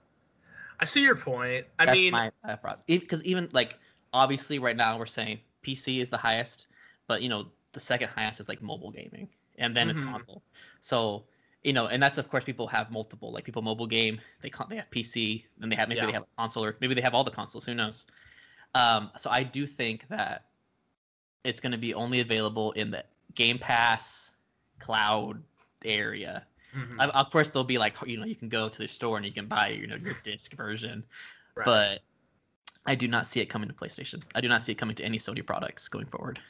I see your point. I That's mean. Because even like obviously right now we're saying PC is the highest, but you know the second highest is like mobile gaming, and then Mhm. it's console. So you know, and that's of course people have multiple like people mobile game. They con- they have PC, then they have maybe Yeah. they have a console, or maybe they have all the consoles. Who knows? Um, so I do think that it's going to be only available in the Game Pass cloud area. mhm, Of- Of course, there'll be like you know you can go to the store and you can buy you know your disc version right. but I do not see it coming to PlayStation. I do not see it coming to any Sony products going forward.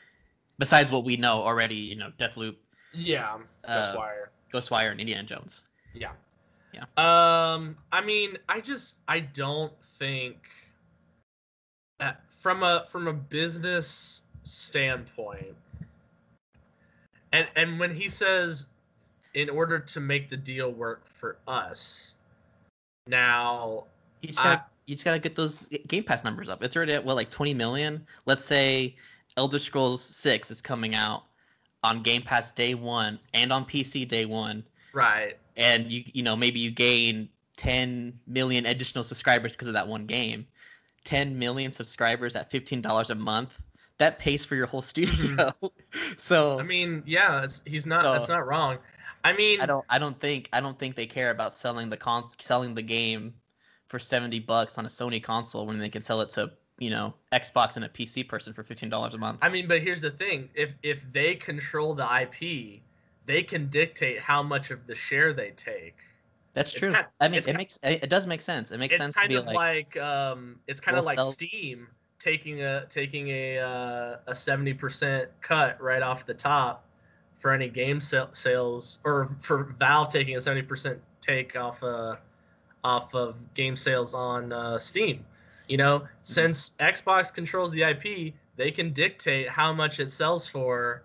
Besides what we know already, you know, Deathloop, yeah, uh, Ghostwire. Ghostwire, and Indiana Jones. Yeah. Yeah. Um, I mean, I just I don't think that from a from a business standpoint, and and when he says, in order to make the deal work for us, now You just gotta, you just gotta get those Game Pass numbers up. It's already at what like 20 million. Let's say Elder Scrolls 6 is coming out on Game Pass day one and on PC day one, right, and you you know maybe you gain 10 million additional subscribers because of that one game 10 million subscribers at $15 a month that pays for your whole studio mm-hmm. so I mean, yeah, it's, he's not So- that's not wrong. I mean, i don't i don't think i don't think they care about selling the con selling the game for 70 bucks on a sony console when they can sell it to you know xbox and a pc person for $15 a month I mean, but here's the thing: if if they control the IP, they can dictate how much of the share they take. That's true kind- i mean it ki- makes it it does make sense it makes sense to kind be of like, like, um, it's kind of we'll like sell- Steam taking a taking a uh, a seventy percent cut right off the top for any game sales, or for Valve taking a seventy percent take off uh off of game sales on uh, Steam. You know, Mm-hmm. since Xbox controls the IP, they can dictate how much it sells for,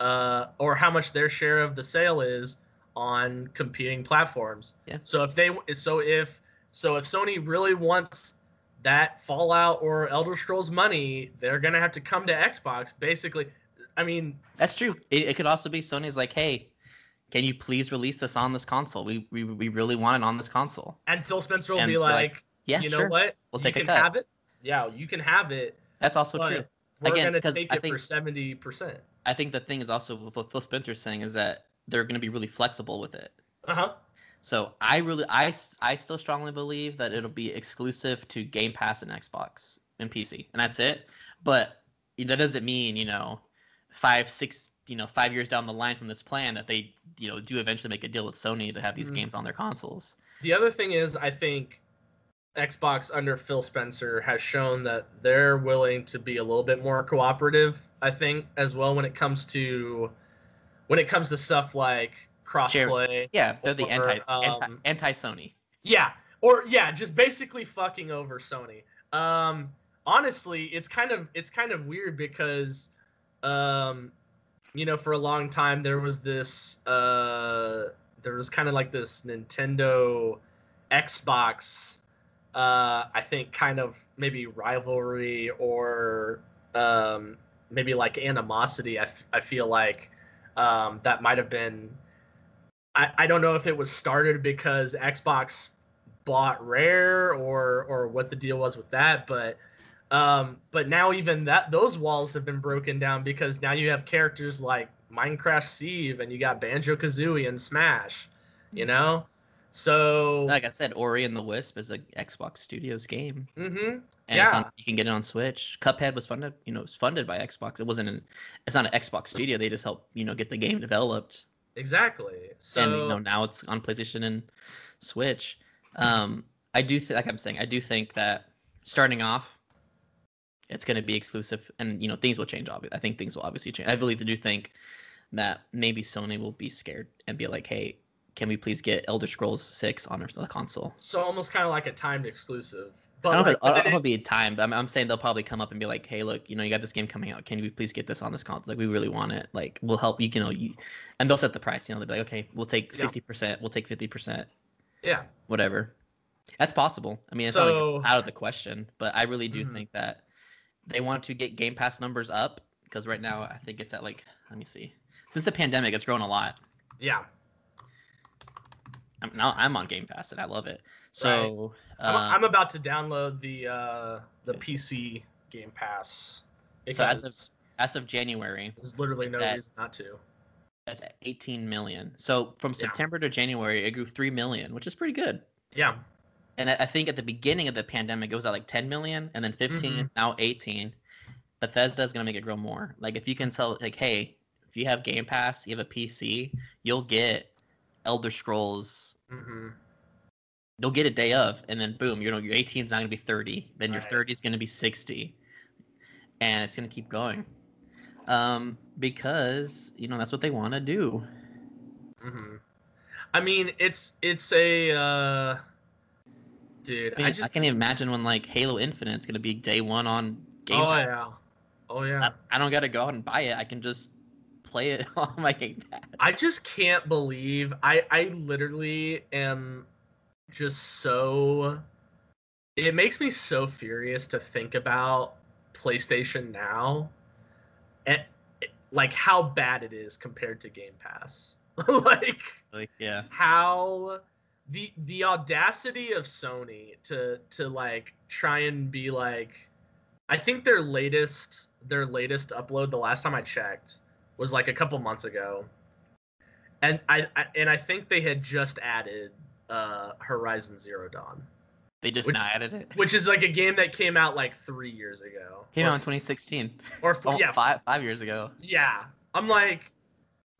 uh, or how much their share of the sale is on competing platforms. Yeah. So if they, so if, so if Sony really wants that Fallout or Elder Scrolls money, they're gonna have to come to Xbox. Basically, I mean, That's true. It, it could also be Sony's like, hey, can you please release this on this console? We we, we really want it on this console. and Phil Spencer will And be like, like, Yeah, you know sure. what? We'll you take a can cut." have it. Yeah, you can have it. That's also true. We're Again, gonna take I it for think- seventy percent. I think the thing is also what Phil Spencer's saying is that they're going to be really flexible with it. Uh huh. So I really, I, I still strongly believe that it'll be exclusive to Game Pass and Xbox and PC, and that's it. But that doesn't mean you know, five, six, you know, five years down the line from this plan that they, you know, do eventually make a deal with Sony to have these Mhm. games on their consoles. The other thing is, I think Xbox under Phil Spencer has shown that they're willing to be a little bit more cooperative. I think as well when it comes to when it comes to stuff like crossplay. Yeah, they're the Or, anti, anti um, anti Sony. Yeah, or yeah, just basically fucking over Sony. Um, honestly, it's kind of it's kind of weird because, um, you know, for a long time there was this uh, there was kind of like this Nintendo, Xbox, uh, I think kind of maybe rivalry or um, maybe like animosity. I, f- I feel like um, that might have been I, I don't know if it was started because Xbox bought Rare or or what the deal was with that, but um, but now even that those walls have been broken down because now you have characters like Minecraft Steve and you got Banjo Kazooie and Smash. You know, so Like I said, Ori and the Wisp is a Xbox Studios game, hmm and it's Yeah. on, you can get it on Switch. Cuphead was funded, you know, it was funded by Xbox. It wasn't an, it's not an Xbox studio. They just helped, you know, get the game developed, exactly. So and you know now it's on PlayStation and Switch. Um, I do think, like I'm saying, I do think that starting off, it's going to be exclusive, and you know things will change. Obviously, I think things will obviously change. I really do think that maybe Sony will be scared and be like, "Hey, can we please get Elder Scrolls Six on our the console?" so almost kind of like a timed exclusive. I But don't know like, if it- I don't but know if it'll be a time, but I'm, I'm saying they'll probably come up and be like, "Hey, look, you know, you got this game coming out. Can you please get this on this console? Like, we really want it. Like, we'll help you. You know, you, and they'll set the price. You know, they'll be like, okay, we'll take Yeah. sixty percent, we'll take fifty percent, yeah, whatever. That's possible. I mean, it's not like it's out of the question, but I really do Mhm. think that they want to get Game Pass numbers up because right now I think it's at like, let me see, since the pandemic, it's grown a lot. yeah. I'm, now I'm on Game Pass and I love it. So, I'm, uh, I'm about to download the uh the PC Game Pass. So as because as of January, there's literally no at- reason not to. that's at 18 million. So from Yeah. September to January, it grew 3 million, which is pretty good. Yeah, And I I think at the beginning of the pandemic, it was at like 10 million, and then 15, Mhm. now 18. Bethesda's gonna make it grow more. Like if you can tell, like, hey, if you have Game Pass, you have a PC, you'll get Elder Scrolls. hmm You'll get a day of, and then boom, you know your 18 is not gonna be 30. Then your Right. 30 is gonna be 60, and it's gonna keep going. Um, because you know that's what they want to do. Mm-hmm. I mean, it's it's a uh, dude. I, mean, I I, just can imagine when like Halo Infinite's gonna be day one on Game Oh, Pass. yeah. oh yeah. I, I don't gotta go out and buy it. I can just play it on my Game Pass. I just can't believe I I literally am just so it makes me so furious to think about PlayStation now and like how bad it is compared to Game Pass. like Like, yeah, how the the audacity of Sony to to like try and be like I think their latest their latest upload the last time I checked was like a couple months ago. And I, I and I think they had just added uh Horizon Zero Dawn, they just Which- now added it. which is like a game that came out like 3 years ago. Came or, out in 2016. or four, Oh, yeah, five five years ago. Yeah. I'm like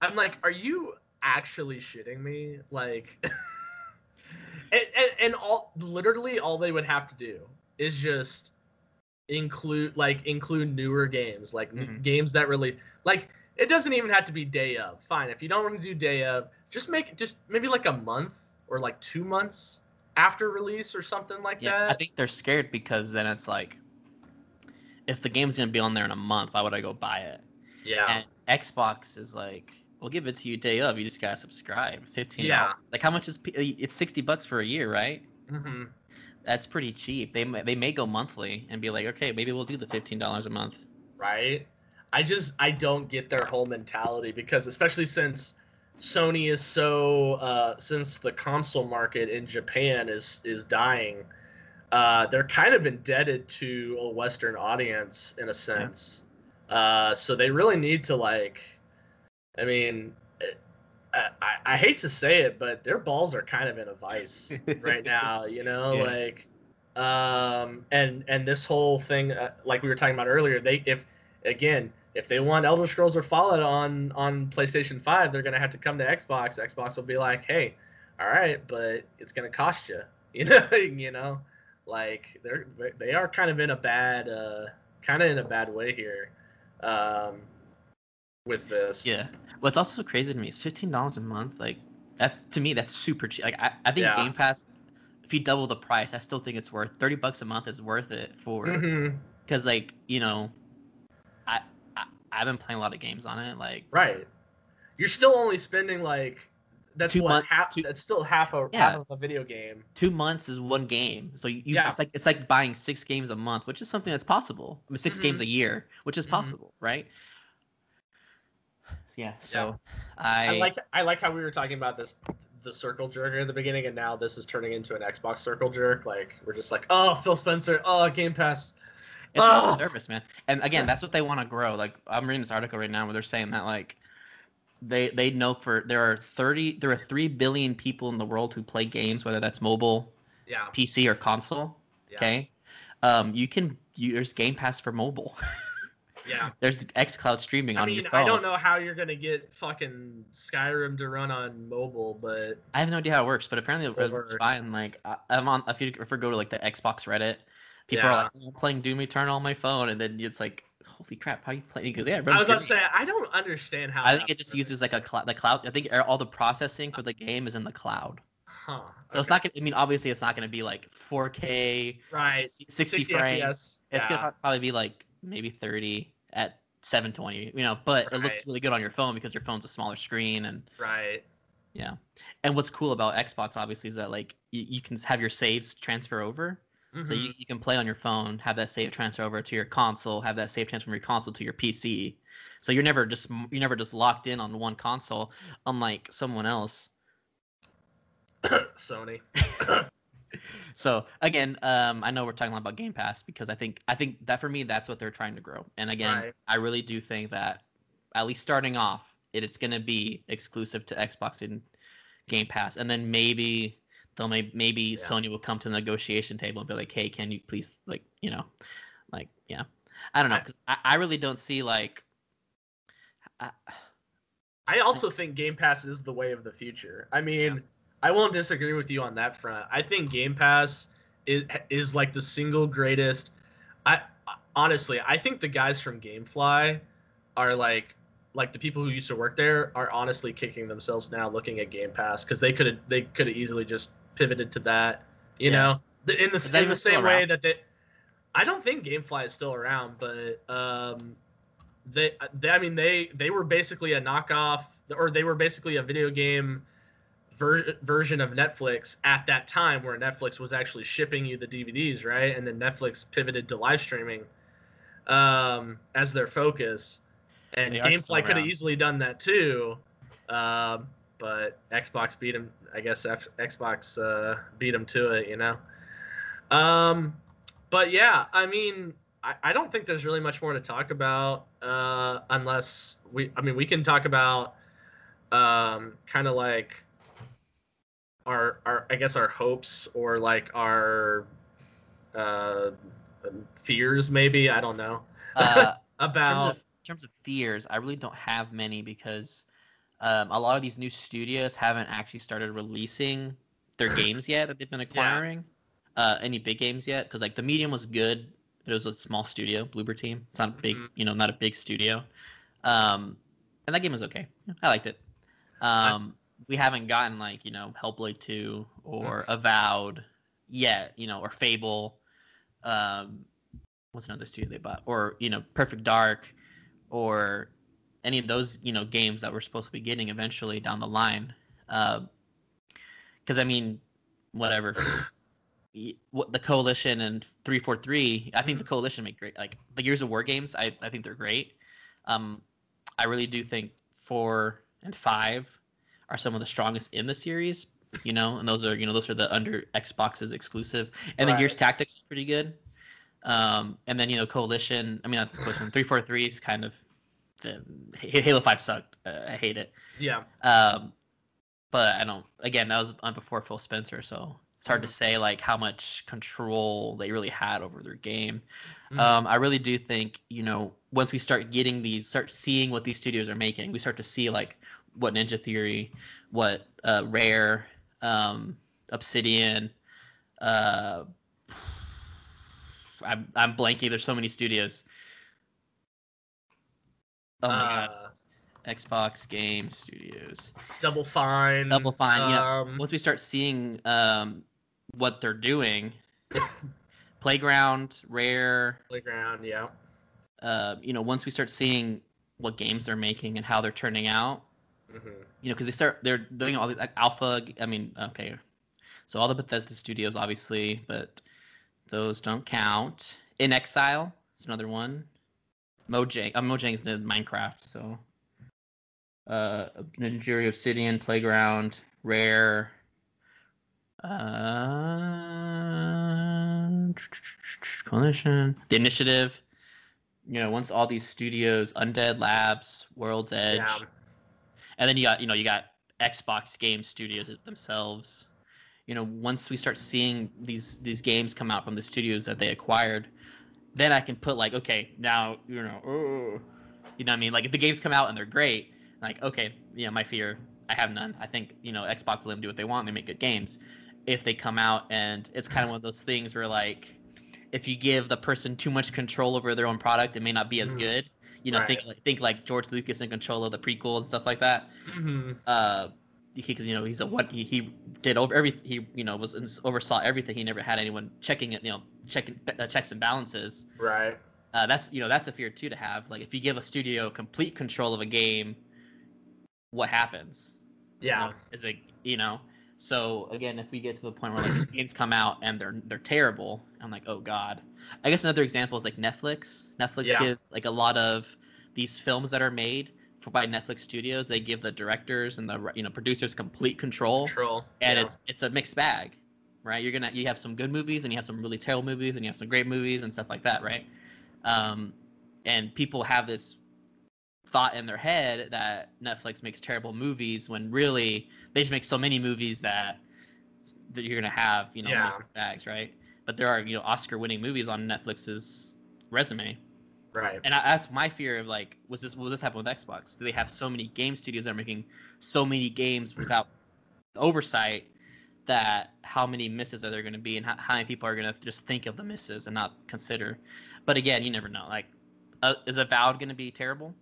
I'm like, are you actually shitting me? Like and, and, and all literally all they would have to do is just include like include newer games, like Mhm. games that really like it doesn't even have to be day of. Fine. If you don't want to do day of, just make just maybe like a month or like two months after release or something like that. Yeah, I think they're scared because then it's like, if the game's gonna be on there in a month, why would I go buy it? yeah. And Xbox is like, we'll give it to you day of. You just gotta subscribe. Fifteen. Yeah. Like how much is P- uh, it's sixty bucks for a year, right? Mm-hmm. That's pretty cheap. They may- they may go monthly and be like, okay, maybe we'll do the fifteen dollars a month. right? I just I don't get their whole mentality because especially since Sony is so uh, since the console market in Japan is is dying, uh, they're kind of indebted to a Western audience in a sense. Uh, so they really need to like, I mean. I, I, I hate to say it, but their balls are kind of in a vice right now. You know, Yeah. like, um, and and this whole thing, uh, like we were talking about earlier, they if again if they want Elder Scrolls or Fallout on on PlayStation Five, they're gonna have to come to Xbox. Xbox will be like, hey, all right, but it's gonna cost you. You know, you know, like they're they are kind of in a bad, uh, kind of in a bad way here, um, with this. Yeah. What's also crazy to me is fifteen dollars a month. Like that to me, that's super cheap. Like I, I think Yeah. Game Pass, if you double the price, I still think it's worth thirty bucks a month is worth it for Mhm. because like you know, I I've been playing a lot of games on it. Like Right. You're still only spending like that's Two what month- half. two- that's still half a Yeah. half of a video game. two months is one game, so you, Yeah. it's like it's like buying six games a month, which is something that's possible. I mean, 6 games Mhm. a year, which is Mhm. possible, right? Yeah. So I, I like I like how we were talking about this the circle jerk at the beginning, and now this is turning into an Xbox circle jerk. Like we're just like, oh, Phil Spencer, oh, Game Pass. It's a service, man. And again, that's what they want to grow. Like I'm reading this article right now where they're saying that like they they know for there are 30 there are 3 billion people in the world who play games whether that's mobile Yeah. pc or console yeah, okay um you can you, there's game pass for mobile Yeah. there's xcloud streaming I on mean, your phone I don't know how you're gonna get fucking Skyrim to run on mobile, but I have no idea how it works, but apparently it Or- works fine. Like I'm on if you ever go to like the Xbox Reddit, people are Yeah. like "Oh, I'm playing Doom Eternal on my phone, and then it's like, holy crap, how you playing? Because yeah, I was gonna say I don't understand how. I think it just uses like a cloud. The cloud. I think er, all the processing for the game is in the cloud. Huh. So it's not gonna. I mean, obviously, it's not gonna be like 4K, right. 60, 60 frames. FPS. It's yeah. gonna probably be like maybe 30 at 720. You know, but it looks really good on your phone because your phone's a smaller screen and right. Yeah. And what's cool about Xbox obviously is that like you, you can have your saves transfer over. So Mhm. you, you can play on your phone, have that save transfer over to your console, have that save transfer from your console to your PC. So you're never just you're never just locked in on one console, unlike someone else. Sony. So again, um, I know we're talking a lot about Game Pass because I think I think that for me that's what they're trying to grow. And again, Right. I really do think that at least starting off, it, it's going to be exclusive to Xbox and Game Pass, and then maybe they'll may, maybe Yeah. Sony will come to the negotiation table and be like, hey, can you please like you know, like yeah, I don't know because I, I really don't see like. I, I also think Game Pass is the way of the future. I mean, I won't disagree with you on that front. I think Game Pass is, is like the single greatest. I honestly, I think the guys from GameFly are like like the people who used to work there are honestly kicking themselves now looking at Game Pass because they could have they could have easily just pivoted to that. You Yeah. know, in the in the same way that they. I don't think GameFly is still around, but um, they, they I mean they they were basically a knockoff or they were basically a video game ver- version of Netflix at that time where Netflix was actually shipping you the DVDs, right? And then Netflix pivoted to live streaming um, as their focus. And They GameFly could have easily done that too. Um, but Xbox beat him. I guess X- Xbox uh, beat him to it, you know. Um, but yeah, I mean, I, I don't think there's really much more to talk about uh, unless we. I mean, we can talk about um, kind of like our our I guess our hopes or like our uh, fears, maybe. I don't know uh, in terms about. of in terms of fears, I really don't have many because um, a lot of these new studios haven't actually started releasing their games yet that they've been acquiring. Uh, any big games yet? Because like the medium was good. It was a small studio, Bloober Team. It's not a big, Mhm. you know, not a big studio. Um, and that game was okay. I liked it. Um, we haven't gotten like you know Hellblade Two or Avowed yet, you know, or Fable. Um, what's another studio they bought? Or you know, Perfect Dark, or any of those you know games that we're supposed to be getting eventually down the line. Because I mean, whatever. what the coalition and 343 i think the coalition make great like the gears of war games i, I think they're great um i really do think four and five are some of the strongest in the series you know and those are you know those are the under xbox's exclusive and then gears tactics is pretty good um and then you know coalition i mean not coalition 343 is kind of the halo 5 sucked uh, i hate it Yeah, um, but I don't. Again, that was uh, before Phil Spencer, so it's hard to Mhm. say like how much control they really had over their game. Mhm. Um, I really do think you know once we start getting these, start seeing what these studios are making, we start to see like what Ninja Theory, what uh, Rare, um, Obsidian. Uh, I'm I'm blanking. There's so many studios. Oh my god. Uh, Xbox Game Studios. Double Fine. Double Fine, Um, Once we start seeing um, what they're doing, Playground, Rare, Playground. Yeah. uh, you know, once we start seeing what games they're making and how they're turning out, hmm you know, because they start they're doing all the like Alpha. I mean, okay, so all the Bethesda studios, obviously, but those don't count. inXile is another one. Mojang, uh, Mojang's did Minecraft, so uh, Ninja Obsidian, Playground, Rare. Uh, Coalition, The Initiative. You know, once all these studios, Undead Labs, World's Edge, Yeah. and then you got you know you got Xbox game studios themselves. You know, once we start seeing these these games come out from the studios that they acquired, then I can put like, okay, now you know, oh, you know what I mean? Like if the games come out and they're great, like okay, you know, my fear, I have none. I think you know Xbox let them do what they want. They make good games. If they come out and it's kind of one of those things where like, if you give the person too much control over their own product, it may not be as Mhm. good. You know, Right. think like think like George Lucas in control of the prequels and stuff like that Mhm. uh because you know he's a what he, he did over every he you know was oversaw everything. He never had anyone checking it you know checking uh, checks and balances. Right. uh, that's you know that's a fear too to have. Like if you give a studio complete control of a game what happens? You Yeah. know, is it you know? So again if we get to the point where like games come out and they're they're terrible i'm like oh god. I guess another example is like netflix. Netflix Yeah. gives like a lot of these films that are made for by netflix studios they give the directors and the you know producers complete control Control. and yeah. it's it's a mixed bag right you're gonna you have some good movies and you have some really terrible movies and you have some great movies and stuff like that right um and people have this thought in their head that netflix makes terrible movies when really they just make so many movies that that you're gonna have you know Yeah. mixed bags right but there are you know oscar winning movies on netflix's resume right. and I, that's my fear of like was this will this happen with xbox do they have so many game studios that are making so many games without oversight that how many misses are there going to be and how, how many people are going to just think of the misses and not consider but again you never know like uh, is avowed going to be terrible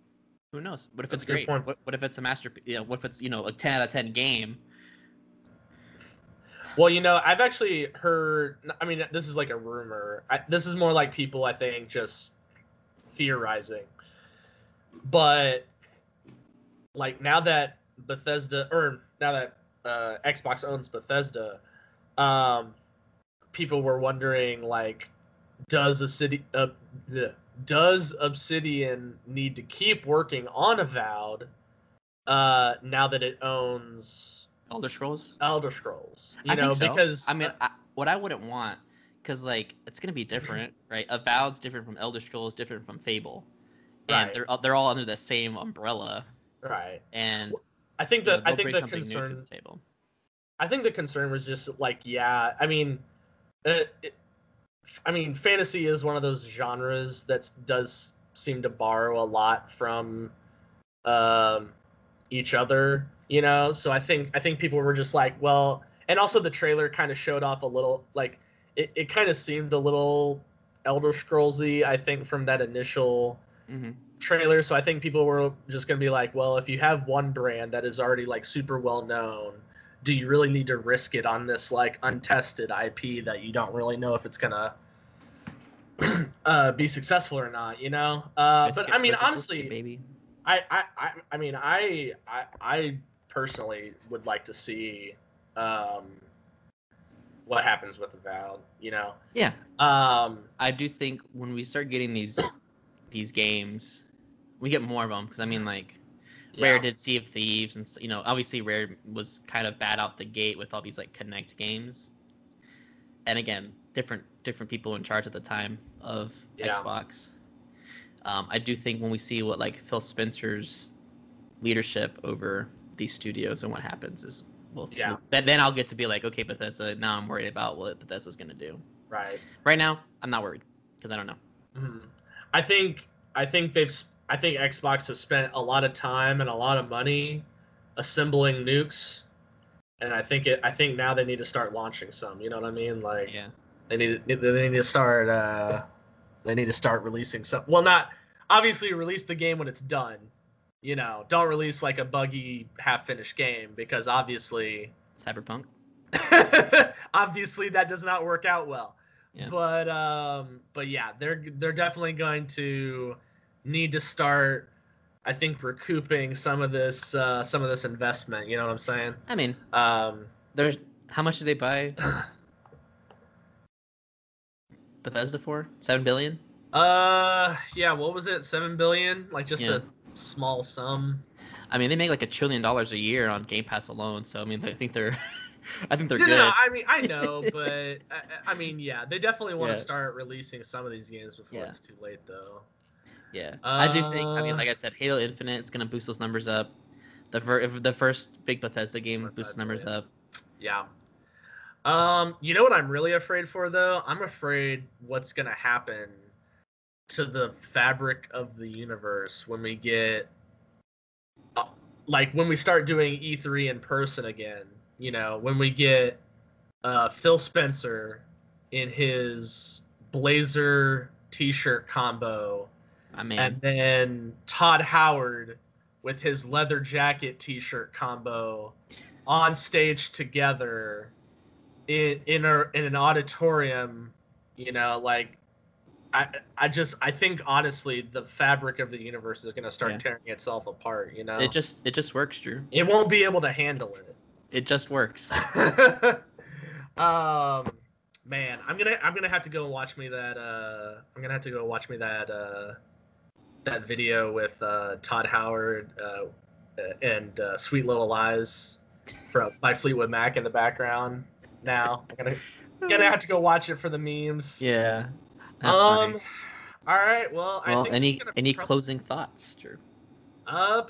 who knows what if That's it's a great. What, what if it's a masterpiece you know what if it's you know a 10 out of 10 game Well, you know, I've actually heard. I mean, this is like a rumor. I, this is more like people, I think, just theorizing. But like now that Bethesda, or now that uh, Xbox owns Bethesda, um, people were wondering like, does a city, uh, does Obsidian need to keep working on Avowed uh, now that it owns elder scrolls Elder Scrolls? You I know, so. because I mean, I, what I wouldn't want, because like it's gonna be different, right? Avowed's different from Elder Scrolls, different from Fable, and Right. they're all- they're all under the same umbrella. right. And I think you know, that I think the something new to concern. the. I think the concern was just like, yeah. I mean, it, it, I mean, fantasy is one of those genres that does seem to borrow a lot from um, each other. You know, so I think I think people were just like, well, and also the trailer kind of showed off a little like it, it kind of seemed a little Elder Scrollsy. I think from that initial hmm trailer so i think people were just going to be like well if you have one brand that is already like super well known do you really need to risk it on this like untested ip that you don't really know if it's going to uh, be successful or not you know uh, but i mean honestly maybe. I, I i i mean i i, I personally would like to see um what happens with the Avowed, you know Yeah, um I do think when we start getting these these games, we get more of them because I mean, like Rare did Sea of Thieves, and you know, obviously Rare was kind of bad out the gate with all these like Kinect games. And again, different different people in charge at the time of Yeah. Xbox. Um, I do think when we see what like Phil Spencer's leadership over these studios and what happens is well, Yeah. Then, then I'll get to be like, okay, Bethesda. Now I'm worried about what Bethesda's gonna do. right Right now, I'm not worried because I don't know. Mhm. I think I think they've I think Xbox has spent a lot of time and a lot of money assembling nukes, and I think it I think now they need to start launching some. You know what I mean? Like Yeah. they need they need to start uh they need to start releasing some. Well, not obviously release the game when it's done. You know, don't release like a buggy half finished game because obviously Cyberpunk. obviously that does not work out well Yeah. but um but yeah they're they're definitely going to need to start i think recouping some of this uh some of this investment you know what i'm saying I mean, um there's how much did they buy Bethesda for? Seven billion. uh yeah what was it 7 billion like just Yeah. a small sum I mean, they make like a trillion dollars a year on Game Pass alone. So I mean, I think they're, I think they're no, good. no, i mean i know but I, I mean yeah they definitely want to Yeah. start releasing some of these games before Yeah. it's too late though Yeah, I do think. I mean, Uh, like I said, Halo Infinite is gonna boost those numbers up. The fir- the first big Bethesda game Bethesda, boosts numbers yeah. up. Yeah. Um, you know what I'm really afraid for though? I'm afraid what's gonna happen to the fabric of the universe when we get uh, like when we start doing E3 in person again, you know, when we get uh Phil Spencer in his blazer t-shirt combo I mean, and then Todd Howard with his leather jacket T-shirt combo on stage together in in a in an auditorium. You know, like I I just I think honestly the fabric of the universe is gonna start Yeah. tearing itself apart. You know, it just it just works, Drew. it won't be able to handle it. It just works. um man i'm gonna i'm gonna have to go and watch me that uh i'm gonna have to go watch me that uh that video with uh todd howard uh and uh, sweet little lies from by fleetwood mac in the background now i'm gonna gonna have to go watch it for the memes Yeah. That's um funny. all right well i Well, think any any prob- closing thoughts, Drew? uh,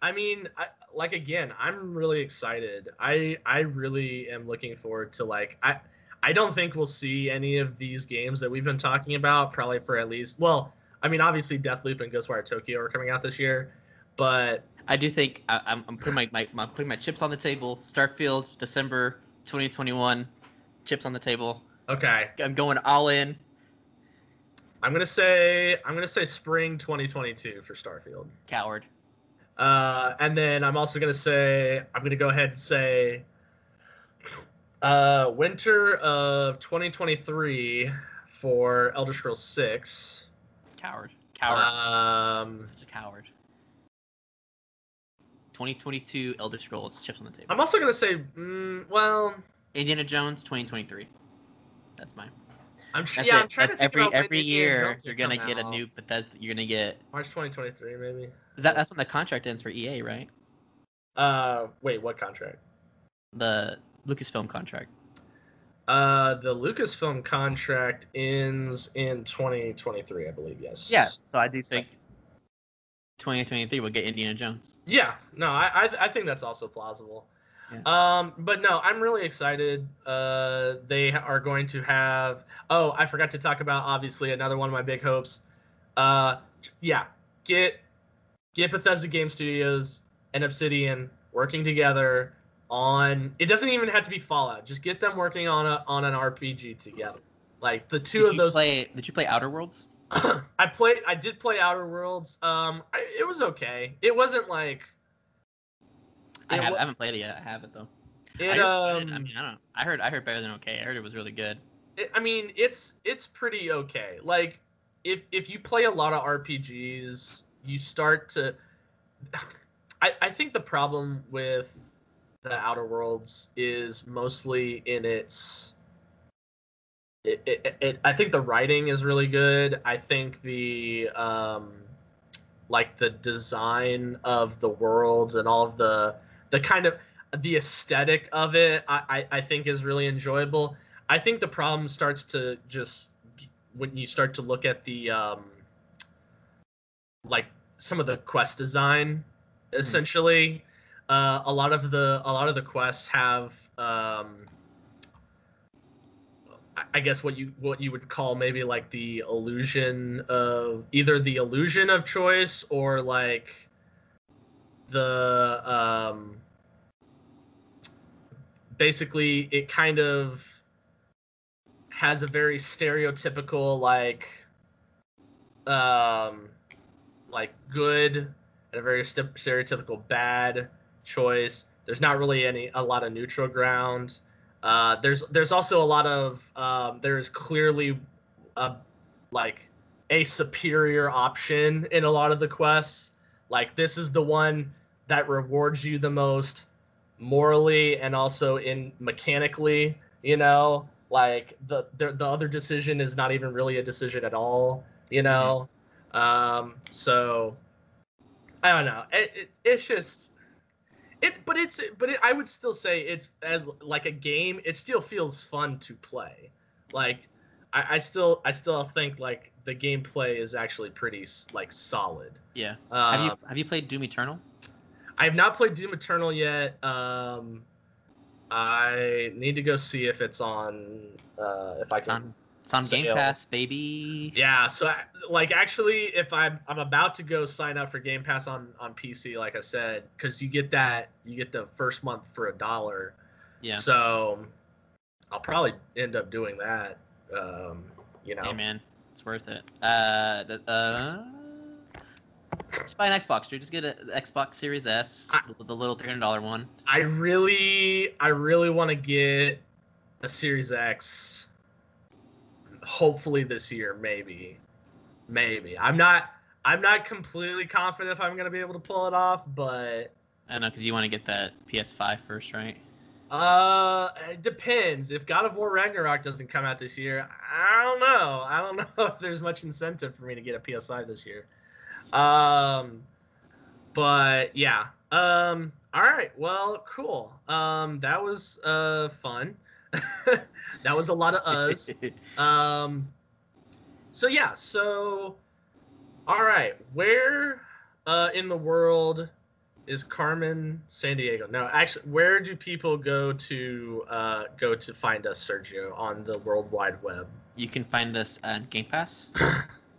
I mean, I, like again, I'm really excited. I I really am looking forward to like I I don't think we'll see any of these games that we've been talking about probably for at least well, I mean, obviously Deathloop and Ghostwire Tokyo are coming out this year, but I do think I, I'm, I'm putting my, my, my putting my chips on the table. Starfield, December 2021, chips on the table. okay, I'm going all in. I'm gonna say I'm gonna say spring 2022 for Starfield. Coward. Uh, and then I'm also gonna say I'm gonna go ahead and say uh, winter of 2023 for Elder Scrolls 6. Coward. Coward. Um, Such a coward. 2022 Elder Scrolls chips on the table. I'm also gonna say, mm, well, Indiana Jones 2023. That's mine. I'm yeah, it. I'm trying That's to every every year you're gonna get a out. new Bethesda. You're gonna get March 2023 maybe. is that that's when the contract ends for EA, right? Uh, wait, what contract? The Lucasfilm contract. Uh, the Lucasfilm contract ends in 2023, I believe. Yes. Yeah, so I do think 2023 will get Indiana Jones. Yeah, no, I I, I think that's also plausible. Yeah. Um, but no, I'm really excited. Uh, they are going to have. Oh, I forgot to talk about obviously another one of my big hopes. Uh, yeah, get get Bethesda Game Studios and Obsidian working together on. It doesn't even have to be Fallout. Just get them working on a on an RPG together. Like the two did of you those. play? Did you play Outer Worlds? I played. I did play Outer Worlds. Um, I, it was okay. It wasn't like. I, have, I haven't played it yet. I have it though. I, It, heard it's good. I um, mean, I don't. I heard. I heard better than okay. I heard it was really good. it- I mean, it's it's pretty okay. Like if if you play a lot of RPGs, you start to. I I think the problem with the Outer Worlds is mostly in its. It, it, it, I think the writing is really good. I think the um, like the design of the worlds and all of the the kind of the aesthetic of it I, I, I think is really enjoyable. I think the problem starts to just when you start to look at the um like some of the quest design essentially uh, a lot of the a lot of the quests have um I- I guess what you what you would call maybe like the illusion of either the illusion of choice or like the um basically it kind of has a very stereotypical like um like good and a very st- stereotypical bad choice. There's not really any a lot of neutral ground. Uh there's there's also a lot of um there's clearly a like a superior option in a lot of the quests. Like this is the one that rewards you the most morally and also in mechanically you know? Like the the, the other decision is not even really a decision at all you know? Um so i don't know. It, it, it's just it but it's but it, i would still say it's as like a game it still feels fun to play. Like i, I still i still think like the gameplay is actually pretty like solid. Yeah. um, have you Have you played Doom Eternal? I have not played Doom Eternal yet. Um, I need to go see if it's on. Uh, if I can. on, it's on Game. Pass, baby. Yeah. So, I- like, actually, if I'm I'm about to go sign up for Game Pass on on PC, like I said, because you get that you get the first month for a dollar. Yeah. So, I'll probably end up doing that. Um, you know. Hey man, it's worth it. Uh, uh, just buy an Xbox, dude. Just get an Xbox Series S, I- the, the little three hundred dollar one. I really, I really want to get a Series X. Hopefully this year, maybe, maybe. I'm not, I'm not completely confident if I'm gonna be able to pull it off, but I don't know because you want to get that PS5 first, right? uh, it depends. If God of War Ragnarok doesn't come out this year, I don't know. I don't know if there's much incentive for me to get a PS5 this year. Um, but yeah. Um, all right. Well, cool. Um, that was uh fun. that was a lot of us. Um, so yeah. So, all right. Where uh in the world is Carmen Sandiego? No, actually, where do people go to uh go to find us, Sergio, on the World Wide Web? you can find us on Game Pass.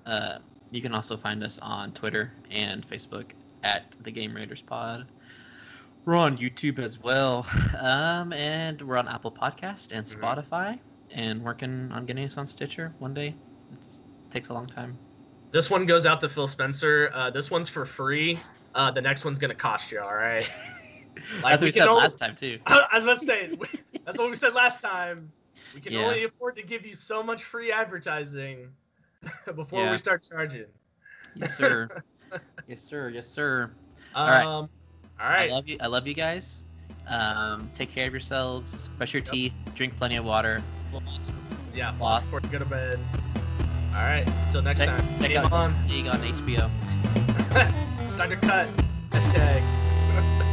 Uh, you can also find us on Twitter and Facebook at the Game Raiders Pod. We're on YouTube as well, um, and we're on Apple Podcast and Mhm. Spotify, and working on getting us on Stitcher one day. It takes a long time. This one goes out to Phil Spencer. Uh, this one's for free. Uh, the next one's gonna cost you. All right. That's what we we said only- last time too. I was about to say that's what we said last time. We can Yeah. only afford to give you so much free advertising before Yeah. we start charging. Yes, sir. yes, sir. Yes, sir. Um, All right. all I love you. I love you guys. Um, take care of yourselves. Brush your Yep. teeth. Drink plenty of water. Floss. Yeah, Floss. before you go to bed. All right. Until next Check, time. check Game out on. League on HBO. Snyder cut. Hashtag.